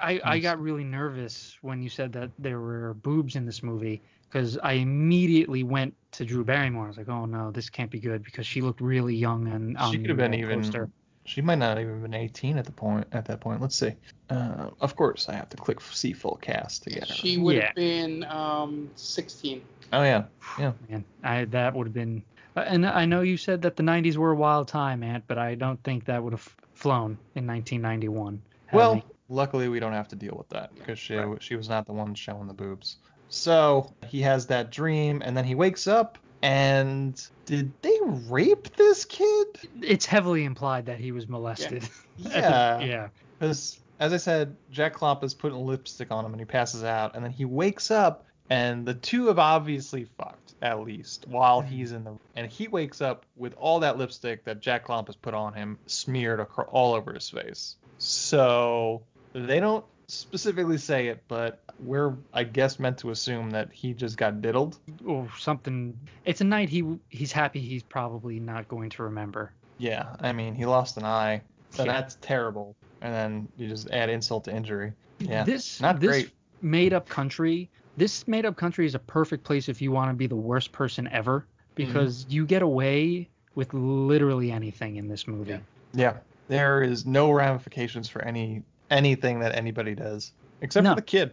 I, I got really nervous when you said that there were boobs in this movie because I immediately went to Drew Barrymore. I was like, oh no, this can't be good because she looked really young and she could have been even. poster. She might not even been 18 at the point. At that point, let's see. Uh, of course, I have to click see full cast to get her. She would Yeah. have been um 16. Oh yeah, yeah. Man, I that would have been. uh, And I know you said that the '90s were a wild time, Ant, but I don't think that would have flown in 1991. Well, having- luckily we don't have to deal with that because she she was not the one showing the boobs. So he has that dream, and then he wakes up. And did they rape this kid? it's heavily implied that he was molested. Yeah. *laughs* yeah. Because, as I said, Jack Klompus putting lipstick on him and he passes out. And then he wakes up and the two have obviously fucked at least while he's in the and he wakes up with all that lipstick that Jack Klomp has put on him smeared all over his face. So they don't specifically say it, but we're I guess meant to assume that he just got diddled. Or something. It's a night he he's happy he's probably not going to remember. Yeah, I mean he lost an eye, so Yeah. that's terrible. And then you just add insult to injury. Yeah, This not this great. made up country. This made up country is a perfect place if you want to be the worst person ever because Mm-hmm. you get away with literally anything in this movie. Yeah, there is no ramifications for any anything that anybody does except No. for the kid.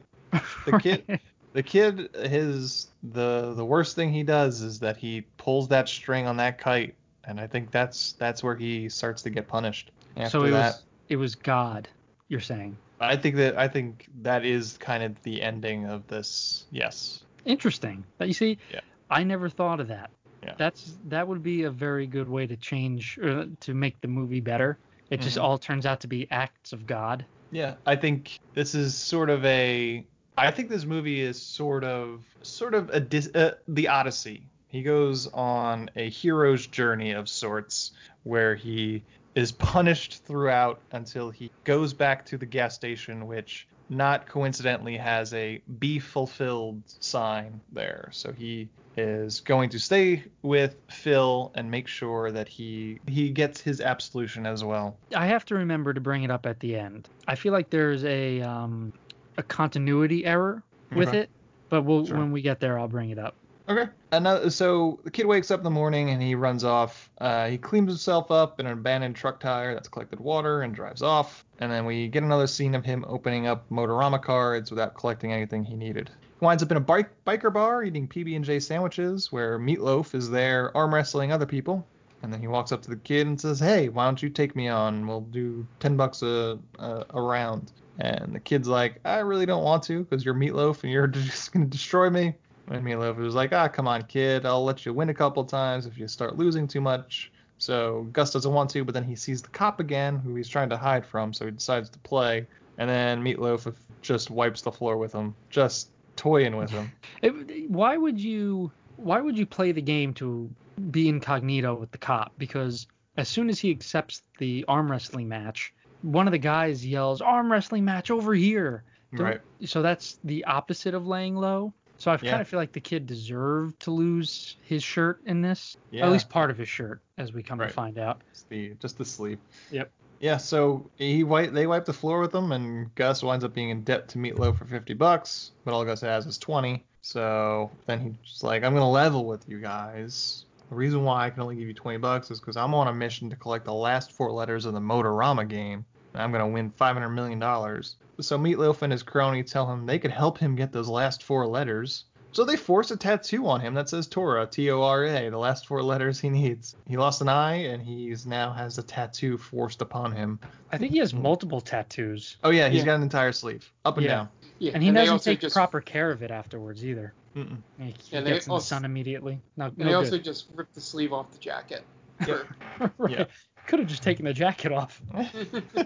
The *laughs* kid, the kid, his the the worst thing he does is that he pulls that string on that kite, and I think that's that's where he starts to get punished. After so it that, was it was God, you're saying. I think that I think that is kind of the ending of this. Yes. Interesting. But you see, Yeah. I never thought of that. Yeah. That's that would be a very good way to change or to make the movie better. It just Mhm. all turns out to be acts of God. Yeah, I think this is sort of a. I think this movie is sort of sort of a dis, uh, the Odyssey. He goes on a hero's journey of sorts, where he is punished throughout until he goes back to the gas station, which not coincidentally has a be fulfilled sign there. So he is going to stay with Phil and make sure that he he gets his absolution as well. I have to remember to bring it up at the end. I feel like there's a um a continuity error with Okay. it, but we'll Sure. when we get there I'll bring it up. Okay. Another, so the kid wakes up in the morning and he runs off. Uh, he cleans himself up in an abandoned truck tire that's collected water and drives off. And then we get another scene of him opening up Motorama cards without collecting anything he needed. Winds up in a bike, biker bar eating PB and J sandwiches where Meatloaf is there arm wrestling other people. And then he walks up to the kid and says, "Hey, why don't you take me on? We'll do ten bucks a a, a round." And the kid's like, "I really don't want to because you're Meatloaf and you're *laughs* just gonna destroy me." And Meatloaf was like, "Ah, come on, kid. I'll let you win a couple times if you start losing too much." So Gus doesn't want to, but then he sees the cop again, who he's trying to hide from, so he decides to play. And then Meatloaf just wipes the floor with him, just toying with him. It, why would you why would you play the game to be incognito with the cop? Because as soon as he accepts the arm wrestling match, one of the guys yells, "Arm wrestling match over here!" Don't- Right. So that's the opposite of laying low. So I Yeah. kind of feel like the kid deserved to lose his shirt in this, Yeah. at least part of his shirt, as we come Right. to find out. Just the just the sleep. Yep. Yeah, so he wipe, they wipe the floor with him, and Gus winds up being in debt to Meatloaf for 50 bucks, but all Gus has is 20. So then he's like, I'm gonna level with you guys. The reason why I can only give you 20 bucks is because I'm on a mission to collect the last four letters of the Motorama game, and I'm gonna win 500 million dollars. So Meatloaf and his crony tell him they could help him get those last four letters. So they force a tattoo on him that says Tora, T-O-R-A, the last four letters he needs. He lost an eye, and he's now has a tattoo forced upon him. I think he has multiple tattoos. Oh yeah, he's Yeah. got an entire sleeve, up and Yeah. down. Yeah, And he they doesn't take just, proper care of it afterwards either. Mm-mm. He, he Yeah, they gets in the also- sun immediately. No, And no they good. also just ripped the sleeve off the jacket. For- *laughs* right. Yeah. *laughs* Could have just taken the jacket off. *laughs*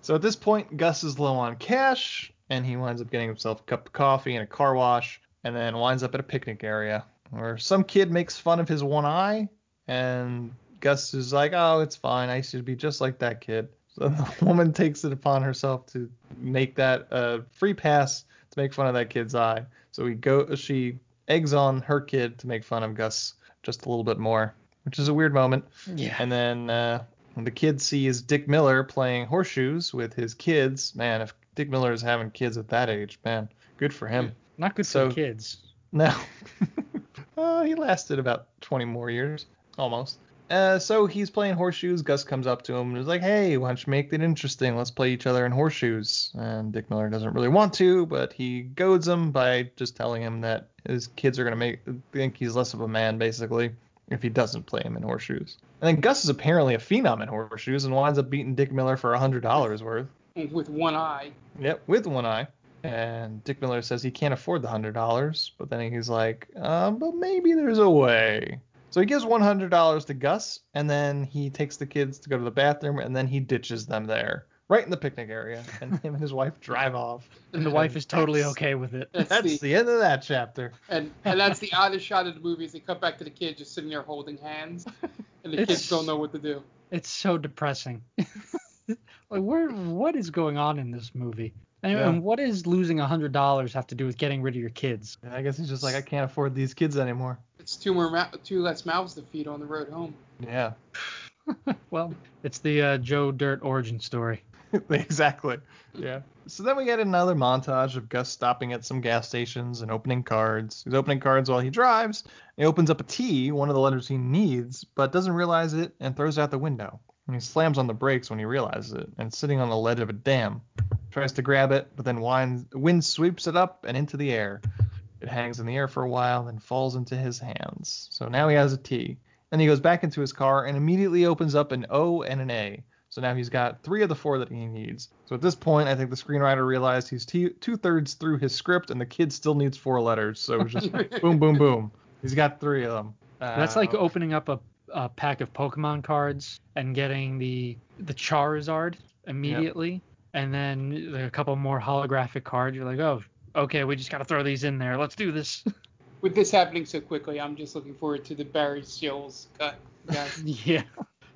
So at this point, Gus is low on cash, and he winds up getting himself a cup of coffee and a car wash, and then winds up at a picnic area where some kid makes fun of his one eye, and Gus is like, "Oh, it's fine. I used to be just like that kid." So the *laughs* woman takes it upon herself to make that a free pass to make fun of that kid's eye. So he go, she eggs on her kid to make fun of Gus just a little bit more, which is a weird moment. Yeah. And then uh, the kid sees Dick Miller playing horseshoes with his kids, man, if Dick Miller is having kids at that age, man, good for him. Not good So- for the kids. No. *laughs* uh, he lasted about 20 more years, almost. Uh, so he's playing horseshoes. Gus comes up to him and is like, "Hey, why don't you make it interesting? Let's play each other in horseshoes." And Dick Miller doesn't really want to, but he goads him by just telling him that his kids are gonna make think he's less of a man, basically, if he doesn't play him in horseshoes. And then Gus is apparently a phenom in horseshoes and winds up beating Dick Miller for a hundred dollars worth. with one eye. Yep, with one eye. And Dick Miller says he can't afford the hundred dollars, but then he's like, um, but maybe there's a way. So he gives one hundred dollars to Gus, and then he takes the kids to go to the bathroom, and then he ditches them there right in the picnic area, and him and his wife drive off. And the wife is totally okay with it. That's, That's the, the end of that chapter. and and that's the oddest shot of the movie. Is they cut back to the kid just sitting there holding hands, and the It's- kids don't know what to do. It's so depressing. *laughs* like where what is going on in this movie? And, Yeah. and what does losing a hundred dollars have to do with getting rid of your kids? I guess he's just like, I can't afford these kids anymore. It's two more mou- two less mouths to feed on the road home. Yeah, *laughs* Well, it's the uh, Joe Dirt origin story. *laughs* exactly. Yeah. So then we get another montage of Gus stopping at some gas stations and opening cards. He's opening cards while he drives. He opens up a T, one of the letters he needs, but doesn't realize it and throws it out the window. And he slams on the brakes when he realizes it and sitting on the ledge of a dam. Tries to grab it, but then wind, wind sweeps it up and into the air. It hangs in the air for a while, then falls into his hands. So now he has a T. Then he goes back into his car and immediately opens up an O and an A. So now he's got three of the four that he needs. So at this point, I think the screenwriter realized he's t- two thirds through his script and the kid still needs four letters. So just *laughs* boom, boom, boom. He's got three of them. That's like Uh, opening up a, a pack of Pokemon cards and getting the the Charizard immediately, and then a couple more holographic cards. You're like, oh, okay, we just got to throw these in there. Let's do this. *laughs* With this happening so quickly, I'm just looking forward to the Barry Shils cut. Guys. *laughs* yeah.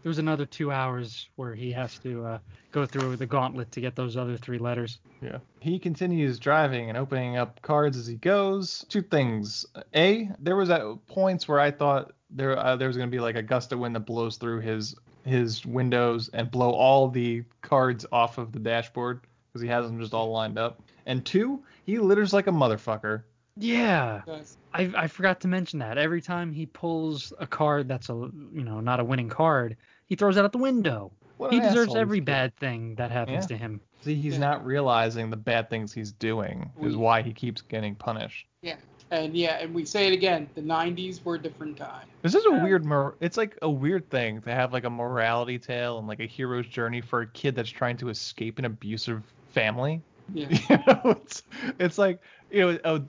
There's another two hours where he has to uh, go through the gauntlet to get those other three letters. Yeah. He continues driving and opening up cards as he goes. Two things. A, there was at points where I thought there uh, there was going to be like a gust of wind that blows through his his windows and blow all the cards off of the dashboard because he has them just all lined up. And two, he litters like a motherfucker. Yeah. Guys. I, I forgot to mention that. Every time he pulls a card that's a you know not a winning card, he throws it out the window. What He an deserves asshole every this kid. bad thing that happens Yeah. to him. See, he's Yeah. not realizing the bad things he's doing is why he keeps getting punished. Yeah. And yeah, and we say it again. The 90s were a different time. This is a weird mor- it's like a weird thing to have like a morality tale and like a hero's journey for a kid that's trying to escape an abusive family. Yeah. *laughs* You know, it's it's like you know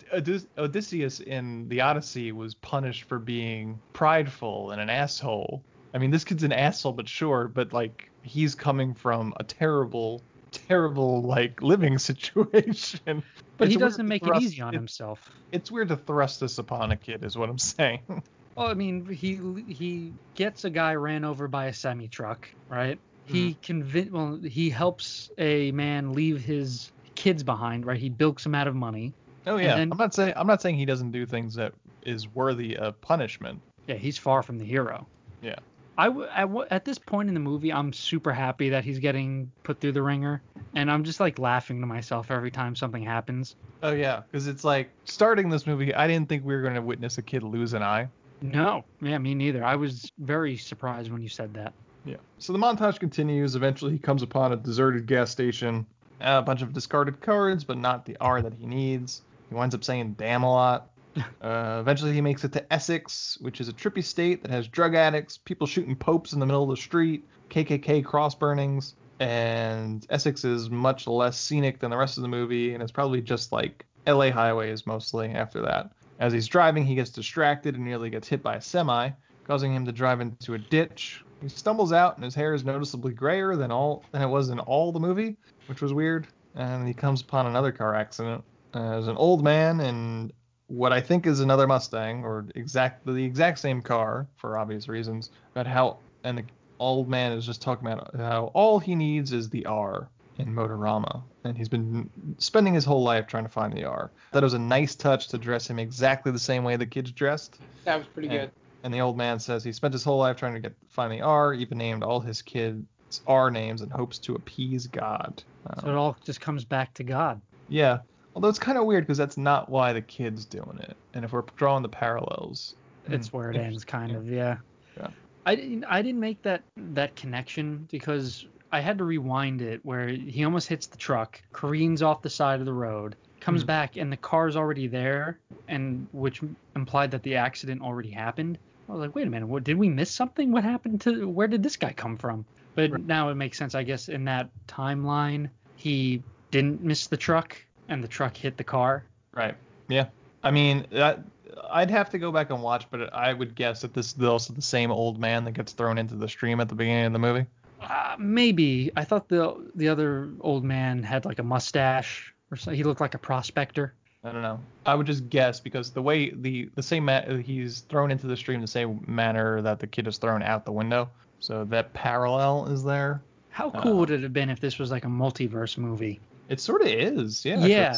Odysseus in the Odyssey was punished for being prideful and an asshole. I mean, this kid's an asshole, but sure, but like he's coming from a terrible, terrible like living *laughs* situation. But It's he doesn't make it easy on it- himself. It's weird to thrust this upon a kid, is what I'm saying. *laughs* Well, I mean, he he gets a guy ran over by a semi truck, right? He mm-hmm. convin well, he helps a man leave his kids behind, right? He bilks him out of money. Oh yeah, then- I'm not saying I'm not saying he doesn't do things that is worthy of punishment. Yeah, he's far from the hero. Yeah. I w- at, w- at this point in the movie, I'm super happy that he's getting put through the ringer, and I'm just like laughing to myself every time something happens. Oh yeah, because it's like starting this movie, I didn't think we were going to witness a kid lose an eye. No, yeah, me neither. I was very surprised when you said that. Yeah. So the montage continues. Eventually, he comes upon a deserted gas station, a bunch of discarded cards, but not the R that he needs. He winds up saying "damn" a lot. *laughs* Uh, eventually, he makes it to Essex, which is a trippy state that has drug addicts, people shooting popes in the middle of the street, KKK cross burnings, and Essex is much less scenic than the rest of the movie, and it's probably just like LA highways mostly after that. As he's driving, he gets distracted and nearly gets hit by a semi, causing him to drive into a ditch. He stumbles out, and his hair is noticeably grayer than all than it was in all the movie, which was weird. And he comes upon another car accident. Uh, there's an old man and what I think is another Mustang, or exactly the exact same car for obvious reasons. About how and the old man is just talking about how all he needs is the R in Motorama, and he's been spending his whole life trying to find the R. That was a nice touch to dress him exactly the same way the kid's dressed. That was pretty And, good. and the old man says he spent his whole life trying to get find the R, even named all his kids R names in hopes to appease God. Um, so it all just comes back to God. Yeah. Although it's kind of weird because that's not why the kid's doing it. And if we're drawing the parallels, It's mm, where it ends, kind of. Yeah. Yeah. I didn't. I didn't make that that connection because I had to rewind it where he almost hits the truck, careens off the side of the road, comes Mhm. back, and the car's already there, and which implied that the accident already happened. I was like, wait a minute, what did we miss something? What happened to? Where did this guy come from? But now it makes sense, I guess. In that timeline, he didn't miss the truck, and the truck hit the car. Right. Yeah. I mean, that, I'd have to go back and watch, but I would guess that this is also the same old man that gets thrown into the stream at the beginning of the movie. Uh, maybe I thought the the other old man had like a mustache or something. He looked like a prospector. I don't know. I would just guess because the way the the same ma- he's thrown into the stream the same manner that the kid is thrown out the window. So that parallel is there. How cool would it have been if this was like a multiverse movie? It sort of is. Yeah. Yeah.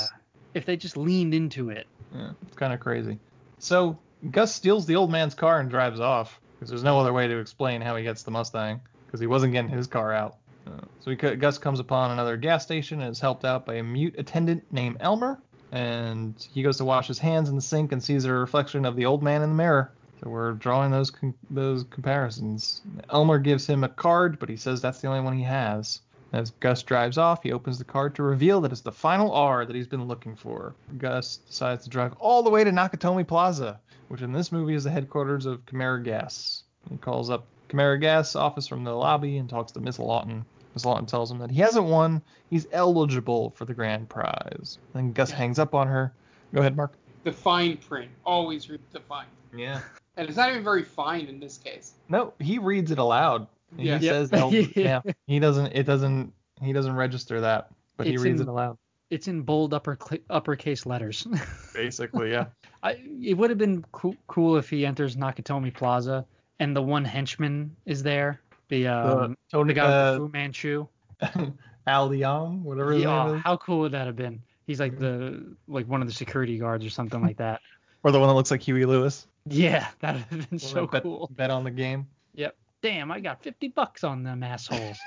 If they just leaned into it. Yeah, it's kind of crazy. So Gus steals the old man's car and drives off because there's no other way to explain how he gets the Mustang because he wasn't getting his car out. Uh, so he, Gus comes upon another gas station and is helped out by a mute attendant named Elmer. And he goes to wash his hands in the sink and sees a reflection of the old man in the mirror. So we're drawing those those comparisons. Elmer gives him a card, but he says that's the only one he has. As Gus drives off, he opens the card to reveal that it's the final R that he's been looking for. Gus decides to drive all the way to Nakatomi Plaza, which in this movie is the headquarters of Chimera Gas. He calls up Chimera Gas office from the lobby and talks to Miss Lawton. Miss Lawton tells him that he hasn't won, he's eligible for the grand prize. Then Gus hangs up on her. Go ahead, Mark. The fine print. Always read the fine. Yeah. And it's not even very fine in this case. No, he reads it aloud. He Yeah. says, *laughs* Yep. el- yeah. He doesn't. It doesn't. He doesn't register that, but he It's reads in- it aloud. It's in bold upper uppercase letters. *laughs* Basically, yeah. I, it would have been coo- cool if he enters Nakatomi Plaza and the one henchman is there. The um, Tony- the guy uh, with the Fu Manchu. *laughs* Al Leong, whatever his Yeah, name is. how cool would that have been? He's like the like one of the security guards or something like that. Or the one that looks like Huey Lewis. Yeah, that would have been so bet, cool. Bet on the game. Yep. Damn, I got 50 bucks on them assholes.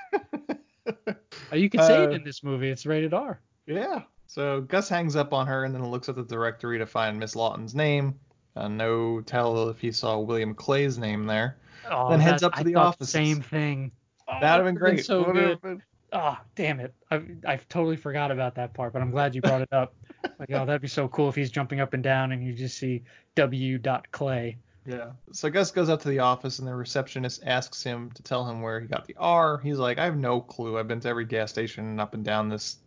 Oh, *laughs* you can say it Uh, in this movie. It's rated R. Yeah. So Gus hangs up on her and then looks at the directory to find Miss Lawton's name. Uh, no tell if he saw William Clay's name there. Oh, then heads that- up to I the office. Same thing. That'd have been it would've great. So Would've good. been- Oh, damn it. I I totally forgot about that part, but I'm glad you brought it up. *laughs* like, oh, that'd be so cool if he's jumping up and down and you just see W. Clay. Yeah. So Gus goes up to the office and the receptionist asks him to tell him where he got the R. He's like, I have no clue. I've been to every gas station up and down this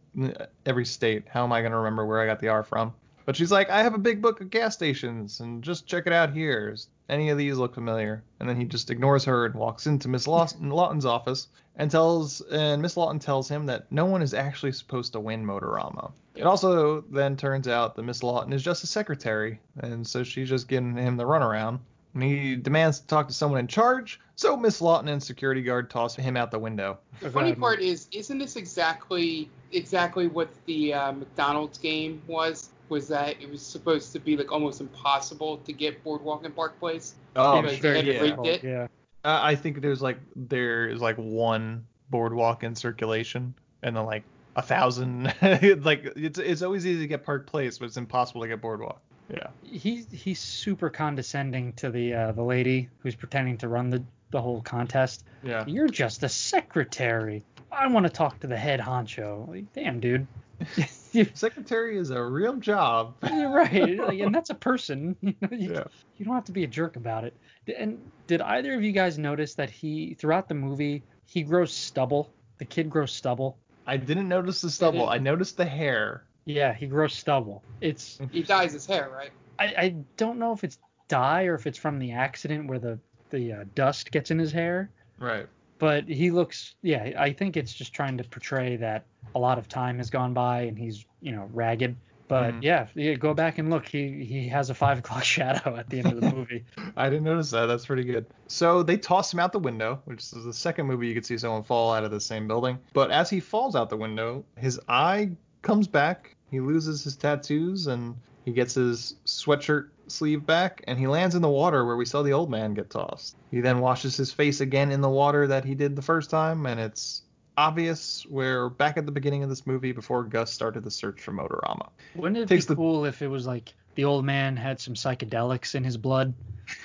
every state. How am I going to remember where I got the R from? But she's like, I have a big book of gas stations and just check it out here. Any of these look familiar? And then he just ignores her and walks into Miss Lawson, *laughs* Lawton's office and tells and Miss Lawton tells him that no one is actually supposed to win Motorama. It also then turns out that Miss Lawton is just a secretary, and so she's just giving him the runaround. And he demands to talk to someone in charge, so Miss Lawton and security guard toss him out the window. The funny part is, isn't this exactly exactly what the uh, McDonald's game was? Was that it was supposed to be like almost impossible to get Boardwalk in Park Place? Oh, because very they had yeah. rigged. Yeah. Uh, I think there's like there's like one boardwalk in circulation, and then like a thousand. *laughs* like it's it's always easy to get Park Place, but it's impossible to get boardwalk. Yeah. He's he's super condescending to the uh, the lady who's pretending to run the the whole contest. Yeah. You're just a secretary. I want to talk to the head honcho. Like, damn, dude. *laughs* Secretary is a real job. You're right, *laughs* like, and that's a person. *laughs* You, Yeah. you don't have to be a jerk about it. And did either of you guys notice that he throughout the movie he grows stubble? The kid grows stubble. I didn't notice the stubble. I noticed the hair. Yeah, he grows stubble. It's He dyes his hair, right? I, I don't know if it's dye or if it's from the accident where the the uh, dust gets in his hair. Right. But he looks, yeah, I think it's just trying to portray that a lot of time has gone by and he's, you know, ragged. But Mhm. yeah, yeah, go back and look. He he has a five o'clock *laughs* shadow at the end of the movie. *laughs* I didn't notice that. That's pretty good. So they toss him out the window, which is the second movie you could see someone fall out of the same building. But as he falls out the window, his eye comes back. He loses his tattoos and he gets his sweatshirt sleeve back and he lands in the water where we saw the old man get tossed. He then washes his face again in the water that he did the first time and it's obvious we're back at the beginning of this movie before Gus started the search for Motorama. Wouldn't it be the- cool if it was like the old man had some psychedelics in his blood,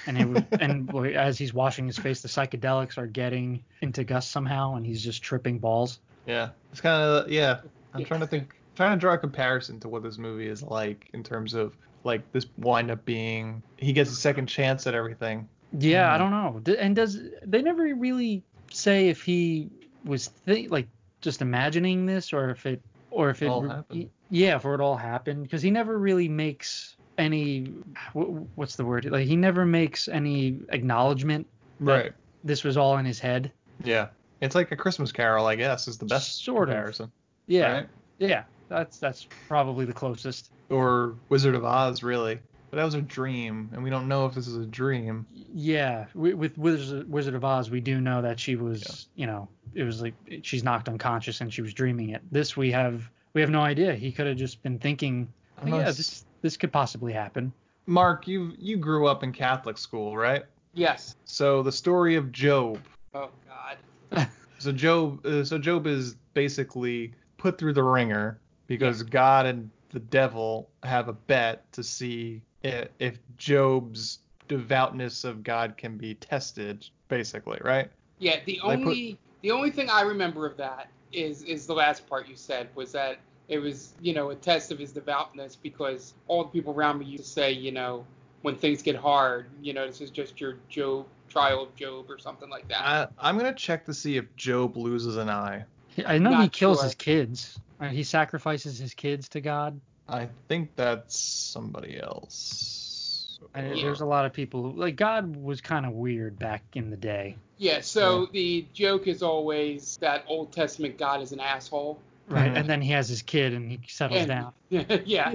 and it would, and *laughs* as he's washing his face, the psychedelics are getting into Gus somehow, and he's just tripping balls. Yeah, it's kind of yeah. I'm trying to think, trying to draw a comparison to what this movie is like in terms of like this wind up being he gets a second chance at everything. Yeah, Mm-hmm. I don't know. And does they never really say if he was thi- like just imagining this or if it or if it All happened. yeah, if it all happened because he never really makes any what's the word like he never makes any acknowledgement that Right. this was all in his head. Yeah. It's like a Christmas Carol, I guess, is the best Sort of. comparison. Yeah. Right? Yeah. That's that's probably the closest. Or Wizard of Oz, really. But that was a dream, and we don't know if this is a dream. Yeah, wi- with Wizard, Wizard of Oz, we do know that she was, you know, it was like she's knocked unconscious and she was dreaming it. This we have we have no idea. He could have just been thinking, oh, yeah, this this could possibly happen. Mark, you you grew up in Catholic school, right? Yes. So the story of Job. Oh God. *laughs* So Job, uh, so Job is basically put through the ringer because God and the devil have a bet to see if, if Job's devoutness of God can be tested, basically, right? Yeah. The Like, put- only the only thing I remember of that is is the last part you said was that it was you know a test of his devoutness because all the people around me used to say you know when things get hard you know this is just your Job trial of Job or something like that. I, I'm gonna check to see if Job loses an eye. I know he kills sure. his kids. Uh, He sacrifices his kids to God. I think that's somebody else. And There's a lot of people who, like God was kind of weird back in the day. Yeah, so the joke is always that Old Testament God is an asshole. Right. Mhm. And then he has his kid and he settles And- down. *laughs* yeah,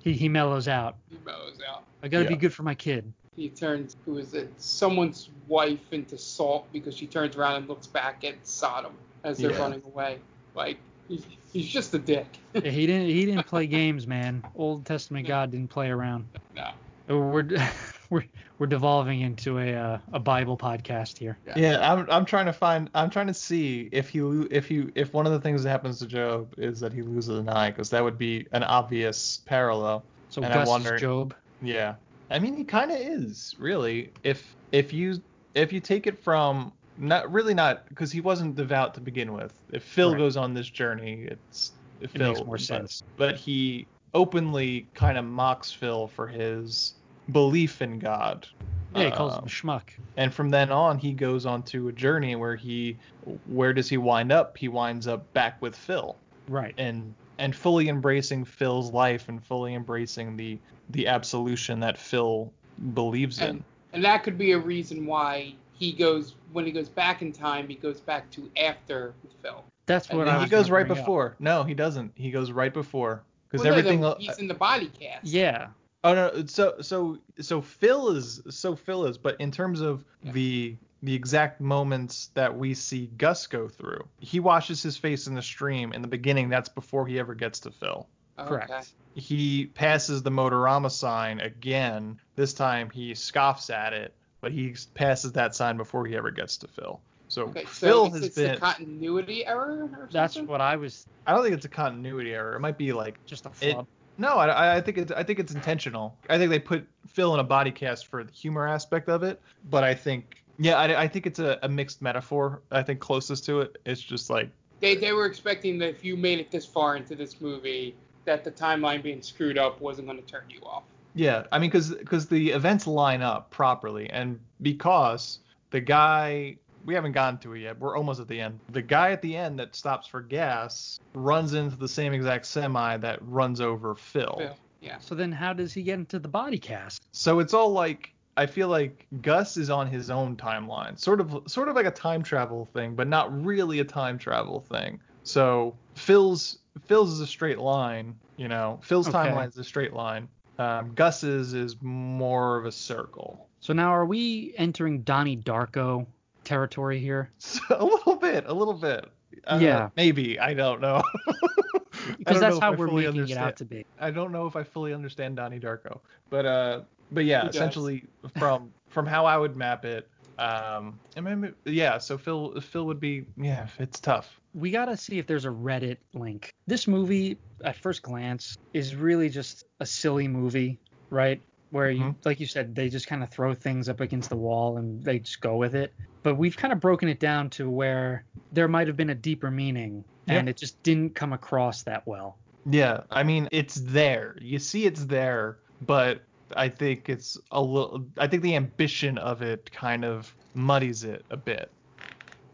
He he mellows out. he mows out. I gotta be good for my kid. He turns who is it? Someone's wife into salt because she turns around and looks back at Sodom as they're Yeah. running away. Like he's, he's just a dick. Yeah, he didn't he didn't play *laughs* games, man. Old Testament God didn't play around. no. We're *laughs* we're we're devolving into a uh, a Bible podcast here. Yeah, I'm I'm trying to find I'm trying to see if he if you if one of the things that happens to Job is that he loses an eye because that would be an obvious parallel. So And I'm Gus wondering- is Job. Yeah. I mean, he kind of is really. If if you if you take it from not really not because he wasn't devout to begin with. If Phil Right. goes on this journey, it's It Phil, makes more but- sense. But he openly kind of mocks Phil for his belief in God. Yeah, he calls him Um, a schmuck. and from then on he goes on to a journey where he where does he wind up he winds up back with phil Right. and and fully embracing phil's life and fully embracing the the absolution that phil believes in And and that could be a reason why he goes when he goes back in time, he goes back to after Phil. That's what And I he goes right bring up. before no he doesn't he goes right before because Well, everything then el- he's in the body cast. Yeah. Oh no, so so so Phil is so Phil is, but in terms of the the exact moments that we see Gus go through, he washes his face in the stream in the beginning. That's before he ever gets to Phil. Correct. Okay. He passes the Motorama sign again. This time he scoffs at it, but he passes that sign before he ever gets to Phil. So Okay, so Phil it's, has it's been. a continuity error or something? That's what I was I don't think it's a continuity error. It might be like just a It- No, I, I think it's I think it's intentional. I think they put Phil in a body cast for the humor aspect of it, but I think yeah, I, I think it's a, a mixed metaphor. I think closest to it, it's just like They they were expecting that if you made it this far into this movie, that the timeline being screwed up wasn't going to turn you off. Yeah, I mean because because the events line up properly, and because the guy we haven't gotten to it yet, we're almost at the end. The guy at the end that stops for gas runs into the same exact semi that runs over Phil. Phil, yeah. So then how does he get into the body cast? So it's all like I feel like Gus is on his own timeline, sort of sort of like a time travel thing, but not really a time travel thing. So Phil's Phil's is a straight line, you know. Phil's Okay. timeline is a straight line. Um, Gus's is more of a circle. So now are we entering Donnie Darko territory here? *laughs* So, a little bit, a little bit. Uh, Yeah. maybe I don't know. *laughs* I Because don't that's know how if I we're fully making it understand- out to be. I don't know if I fully understand Donnie Darko, but uh, but yeah, essentially from from how I would map it, um, I mean, yeah. So Phil Phil would be yeah, it's tough. We gotta see if there's a Reddit link. This movie, at first glance, is really just a silly movie, right? Where you, Mhm. like you said, they just kind of throw things up against the wall and they just go with it. But we've kind of broken it down to where there might have been a deeper meaning, and Yeah. it just didn't come across that well. Yeah, I mean, it's there. You see, it's there, but I think it's a little. I think the ambition of it kind of muddies it a bit.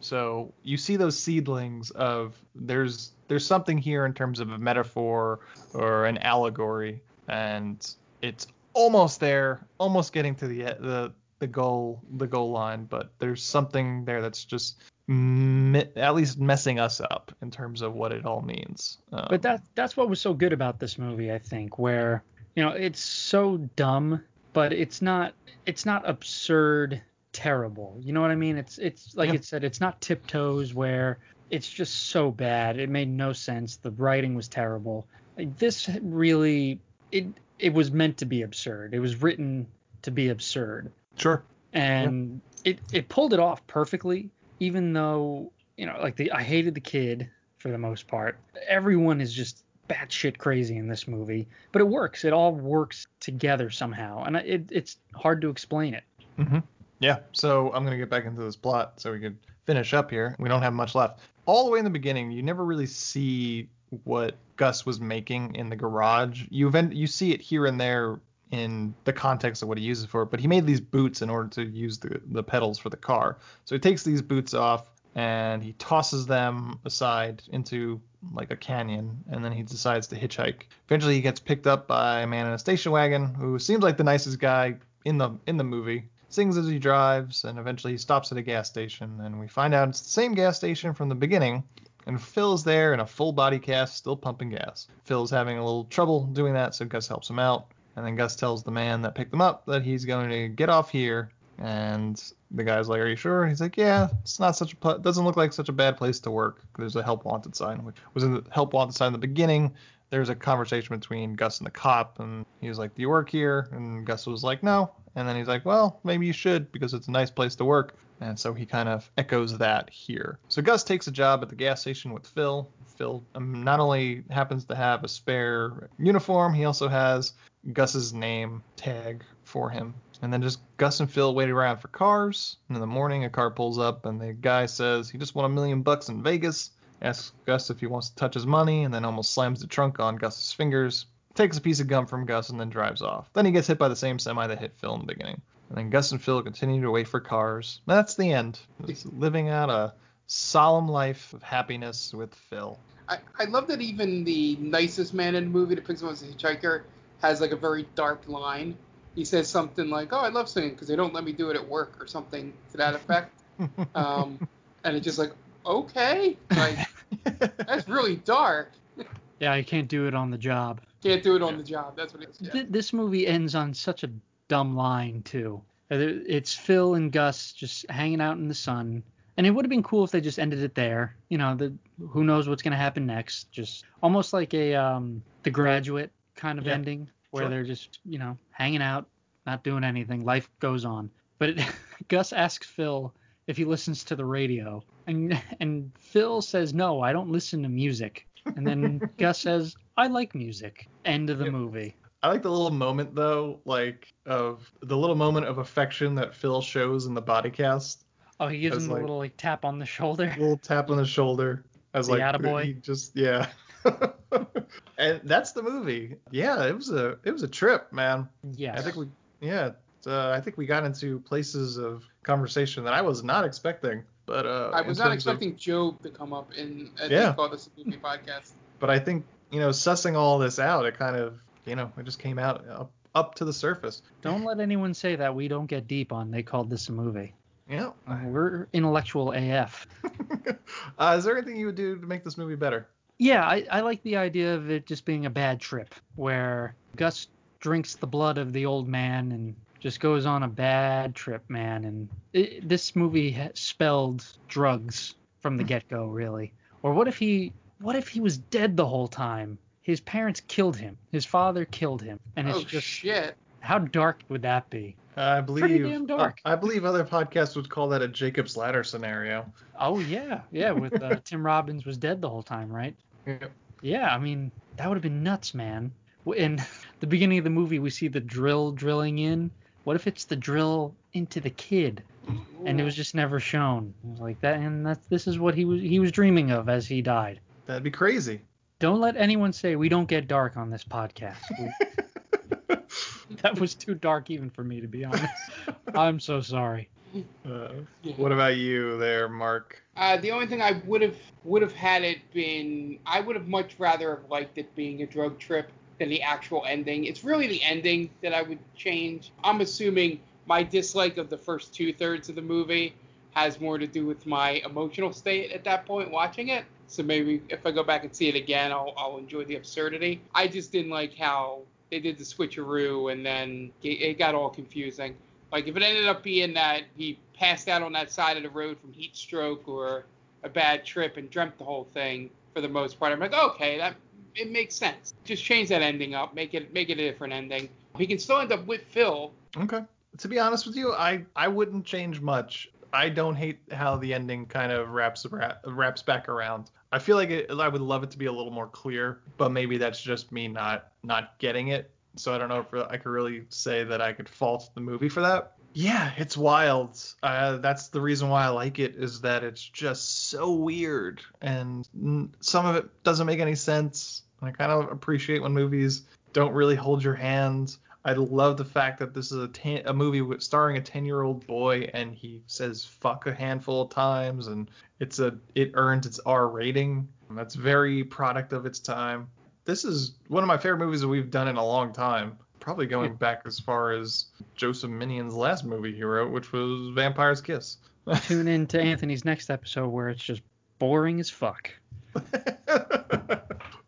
So you see those seedlings of there's there's something here in terms of a metaphor or an allegory, and it's almost there, almost getting to the the the goal the goal line, but there's something there that's just me- at least messing us up in terms of what it all means. Um, But that that's what was so good about this movie, I think, where you know it's so dumb, but it's not it's not absurd terrible. You know what I mean? It's it's like Yeah. it said, it's not tiptoes where it's just so bad. It made no sense. The writing was terrible. Like, this really it it was meant to be absurd. It was written to be absurd sure. and it it pulled it off perfectly even though you know like the I hated the kid for the most part everyone is just batshit crazy in this movie but it works it all works together somehow and it, it's hard to explain it hmm Yeah. So I'm gonna get back into this plot so we could finish up here. We don't have much left. All the way in the beginning, you never really see what Gus was making in the garage. You event you see it here and there in the context of what he uses for it, but he made these boots in order to use the the pedals for the car. So he takes these boots off and he tosses them aside into like a canyon and then he decides to hitchhike. Eventually he gets picked up by a man in a station wagon who seems like the nicest guy in the in the movie sings as he drives, and eventually he stops at a gas station, and we find out it's the same gas station from the beginning, and Phil's there in a full body cast, still pumping gas. Phil's having a little trouble doing that, so Gus helps him out, and then Gus tells the man that picked them up that he's going to get off here, and the guy's like, "Are you sure?" He's like, "Yeah, it's not such a pl- doesn't look like such a bad place to work. There's a help wanted sign, which was in the help wanted sign in the beginning." There's a conversation between Gus and the cop, and he was like, "Do you work here?" And Gus was like, "No." And then he's like, "Well, maybe you should because it's a nice place to work." And so he kind of echoes that here. So Gus takes a job at the gas station with Phil. Phil um, not only happens to have a spare uniform, he also has Gus's name tag for him. And then just Gus and Phil wait around for cars. And in the morning, a car pulls up, and the guy says he just won a million bucks in Vegas. Asks Gus if he wants to touch his money, and then almost slams the trunk on Gus's fingers. Takes a piece of gum from Gus and then drives off. Then he gets hit by the same semi that hit Phil in the beginning. And then Gus and Phil continue to wait for cars. And That's the end. It's living out a solemn life of happiness with Phil. I, I love that even the nicest man in the movie that picks him up as a hitchhiker has like a very dark line. He says something like, "Oh, I love singing because they don't let me do it at work" or something to that effect. *laughs* um, and it's just like, okay, like *laughs* that's really dark. yeah you can't do it on the job Can't do it on the job. That's what it is. Yeah. Th- this movie ends on such a dumb line too. Uh, It's Phil and Gus just hanging out in the sun, and it would have been cool if they just ended it there. You know, the who knows what's gonna happen next? Just almost like a um, The Graduate kind of Yeah, ending, where sure. they're just you know hanging out, not doing anything. Life goes on. But it, *laughs* Gus asks Phil if he listens to the radio, and *laughs* and Phil says no, I don't listen to music. And then *laughs* Gus says, I like music. End of the movie. I like the little moment though, like of the little moment of affection that Phil shows in the body cast. Oh, he gives As, him a like- little like tap on the shoulder. *laughs* little tap on the shoulder as The like attaboy. he just yeah. and that's the movie. Yeah, it was a it was a trip, man. Yeah. I think we yeah, uh, I think we got into places of conversation that I was not expecting. But uh, I was not terms of- expecting Job to come up in as Yeah. they call this a movie *laughs* podcast. but I think you know sussing all this out, it kind of you know it just came out up, up to the surface. Don't let anyone say that we don't get deep on. They called this a movie. Yeah. We're intellectual AF. *laughs* Uh, is there anything you would do to make this movie better? Yeah, I, I like the idea of it just being a bad trip where Gus drinks the blood of the old man and just goes on a bad trip, man. And it, this movie ha- spelled drugs from the get go, really. Or what if he what if he was dead the whole time? His parents killed him. His father killed him, and it's oh just shit! how dark would that be? I believe Pretty damn dark. uh, I believe other podcasts would call that a Jacob's Ladder scenario. Oh yeah, yeah. With uh, *laughs* Tim Robbins was dead the whole time, right? Yeah. Yeah, I mean that would have been nuts, man. W- In *laughs* the beginning of the movie, we see the drill drilling in. What if it's the drill into the kid, and it was just never shown? Like that, and that's this is what he was he was dreaming of as he died. That'd be crazy. Don't let anyone say we don't get dark on this podcast. *laughs* That was too dark even for me, to be honest. *laughs* I'm so sorry. Uh, what about you there, Mark? Uh, the only thing I would have would have had it been I would have much rather have liked it being a drug trip than the actual ending. It's really the ending that I would change. I'm assuming my dislike of the first two thirds of the movie has more to do with my emotional state at that point watching it. So maybe if I go back and see it again, I'll, I'll enjoy the absurdity. I just didn't like how they did the switcheroo and then it got all confusing. Like if it ended up being that he passed out on that side of the road from heat stroke or a bad trip and dreamt the whole thing for the most part, I'm like, okay, that it makes sense. Just change that ending up, make it make it a different ending. He can still end up with Phil. Okay. To be honest with you, I I wouldn't change much. I don't hate how the ending kind of wraps wraps back around. I feel like it, I would love it to be a little more clear, but maybe that's just me not not getting it. So I don't know if I could really say that I could fault the movie for that. Yeah, it's wild. Uh, that's the reason why I like it is that it's just so weird and some of it doesn't make any sense. I kind of appreciate when movies don't really hold your hand I love the fact that this is a, ten, a movie starring a 10 year old boy and he says fuck a handful of times and it's a it earns its R rating. That's very product of its time. This is one of my favorite movies that we've done in a long time. Probably going *laughs* back as far as Joseph Minion's last movie he wrote, which was Vampire's Kiss. *laughs* Tune in to Anthony's next episode where it's just boring as fuck. *laughs*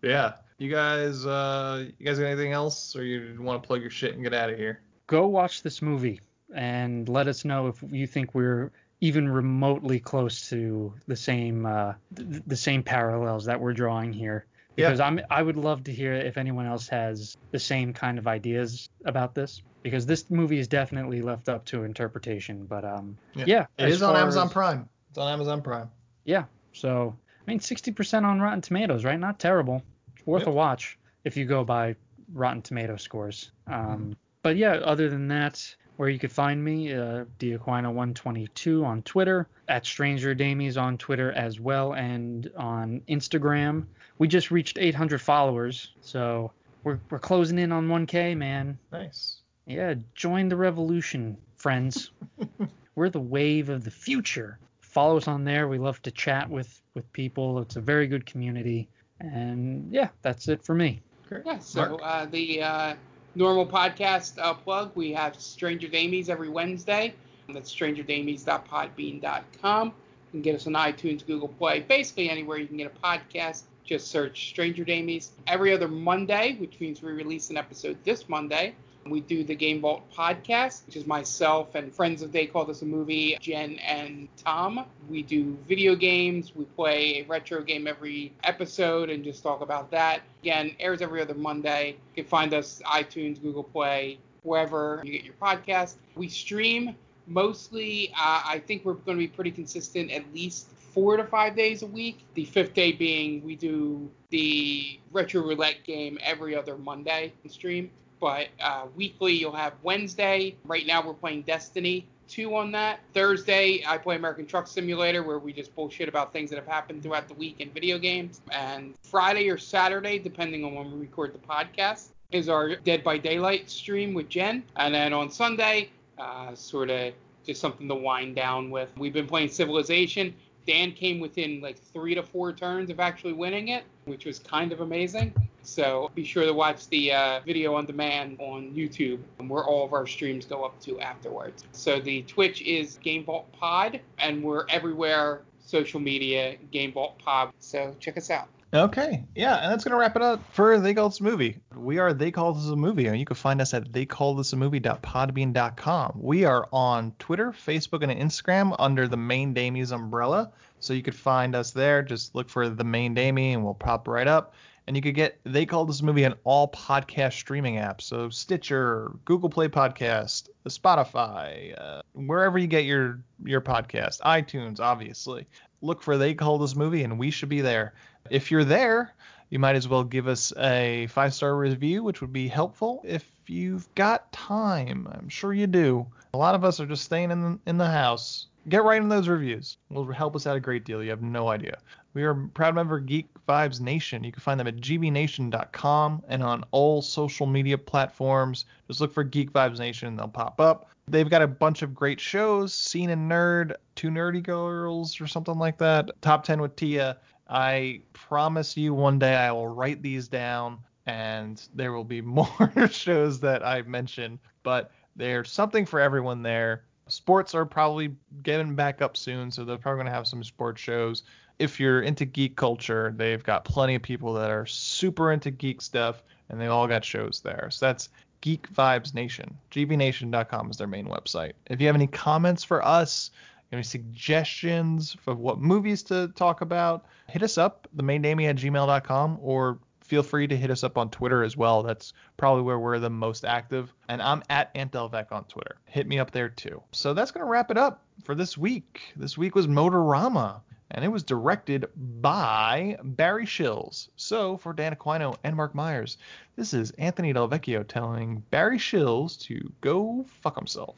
yeah. You guys, uh, you guys got anything else, or you want to plug your shit and get out of here? Go watch this movie and let us know if you think we're even remotely close to the same uh, th- the same parallels that we're drawing here. Because yeah. I'm I would love to hear if anyone else has the same kind of ideas about this. Because this movie is definitely left up to interpretation. But um, yeah, yeah it is on Amazon as, Prime. It's on Amazon Prime. Yeah. So I mean, 60% on Rotten Tomatoes, right? Not terrible It's worth yep. a watch if you go by Rotten Tomato scores. Um, mm-hmm. But yeah, other than that, where you could find me, uh, Diaquino122 on Twitter, at Stranger Damies on Twitter as well, and on Instagram. We just reached 800 followers, so we're, we're closing in on 1K, man. Nice. Yeah, join the revolution, friends. *laughs* we're the wave of the future. Follow us on there. We love to chat with with people. It's a very good community. And yeah, that's it for me. Great. Yeah, so uh, the uh, normal podcast uh, plug we have Stranger Damies every Wednesday. That's strangerdamies.podbean.com. You can get us on iTunes, Google Play, basically anywhere you can get a podcast. Just search Stranger Damies. Every other Monday, which means we release an episode this Monday, we do the Game Vault podcast, which is myself and friends of They Call This a Movie, Jen and Tom. We do video games. We play a retro game every episode and just talk about that. Again, airs every other Monday. You can find us iTunes, Google Play, wherever you get your podcast. We stream mostly. Uh, I think we're going to be pretty consistent, at least four to five days a week. The fifth day being we do the retro roulette game every other Monday and stream. But uh, weekly, you'll have Wednesday. Right now, we're playing Destiny 2 on that. Thursday, I play American Truck Simulator, where we just bullshit about things that have happened throughout the week in video games. And Friday or Saturday, depending on when we record the podcast, is our Dead by Daylight stream with Jen. And then on Sunday, uh, sort of just something to wind down with. We've been playing Civilization. Dan came within like three to four turns of actually winning it, which was kind of amazing. So be sure to watch the uh, video on demand on YouTube, where all of our streams go up to afterwards. So the Twitch is Game Vault Pod, and we're everywhere social media Game Vault Pod. So check us out. Okay, yeah, and that's gonna wrap it up for They Call This a Movie. We are They Call This a Movie, and you can find us at theycallthisamovie.podbean.com. We are on Twitter, Facebook, and Instagram under the Main Damies umbrella, so you could find us there. Just look for the Main Damie, and we'll pop right up and you could get They Call This Movie on all podcast streaming apps. So Stitcher, Google Play Podcast, Spotify, uh, wherever you get your your podcast, iTunes, obviously. Look for They Call This Movie, and we should be there. If you're there, you might as well give us a five star review, which would be helpful if you've got time. I'm sure you do. A lot of us are just staying in the, in the house. Get right in those reviews. Will help us out a great deal. You have no idea. We are proud member of Geek Vibes Nation. You can find them at gvnation.com and on all social media platforms. Just look for Geek Vibes Nation, they'll pop up. They've got a bunch of great shows, Scene and Nerd, Two Nerdy Girls or something like that, Top 10 with Tia. I promise you one day I will write these down and there will be *laughs* more shows that I mention, but there's something for everyone there Sports are probably getting back up soon, so they're probably going to have some sports shows. If you're into geek culture, they've got plenty of people that are super into geek stuff, and they all got shows there. So that's Geek Vibes Nation. GVNation.com is their main website. If you have any comments for us, any suggestions for what movies to talk about, hit us up, the main themaindamie at gmail.com, or feel free to hit us up on Twitter as well. That's probably where we're the most active. And I'm at Antelvec on Twitter. Hit me up there too. So that's going to wrap it up for this week. This week was Motorama and it was directed by Barry Shils. So, for Dan Aquino and Mark Myers, this is Anthony Del Vecchio telling Barry Shils to go fuck himself.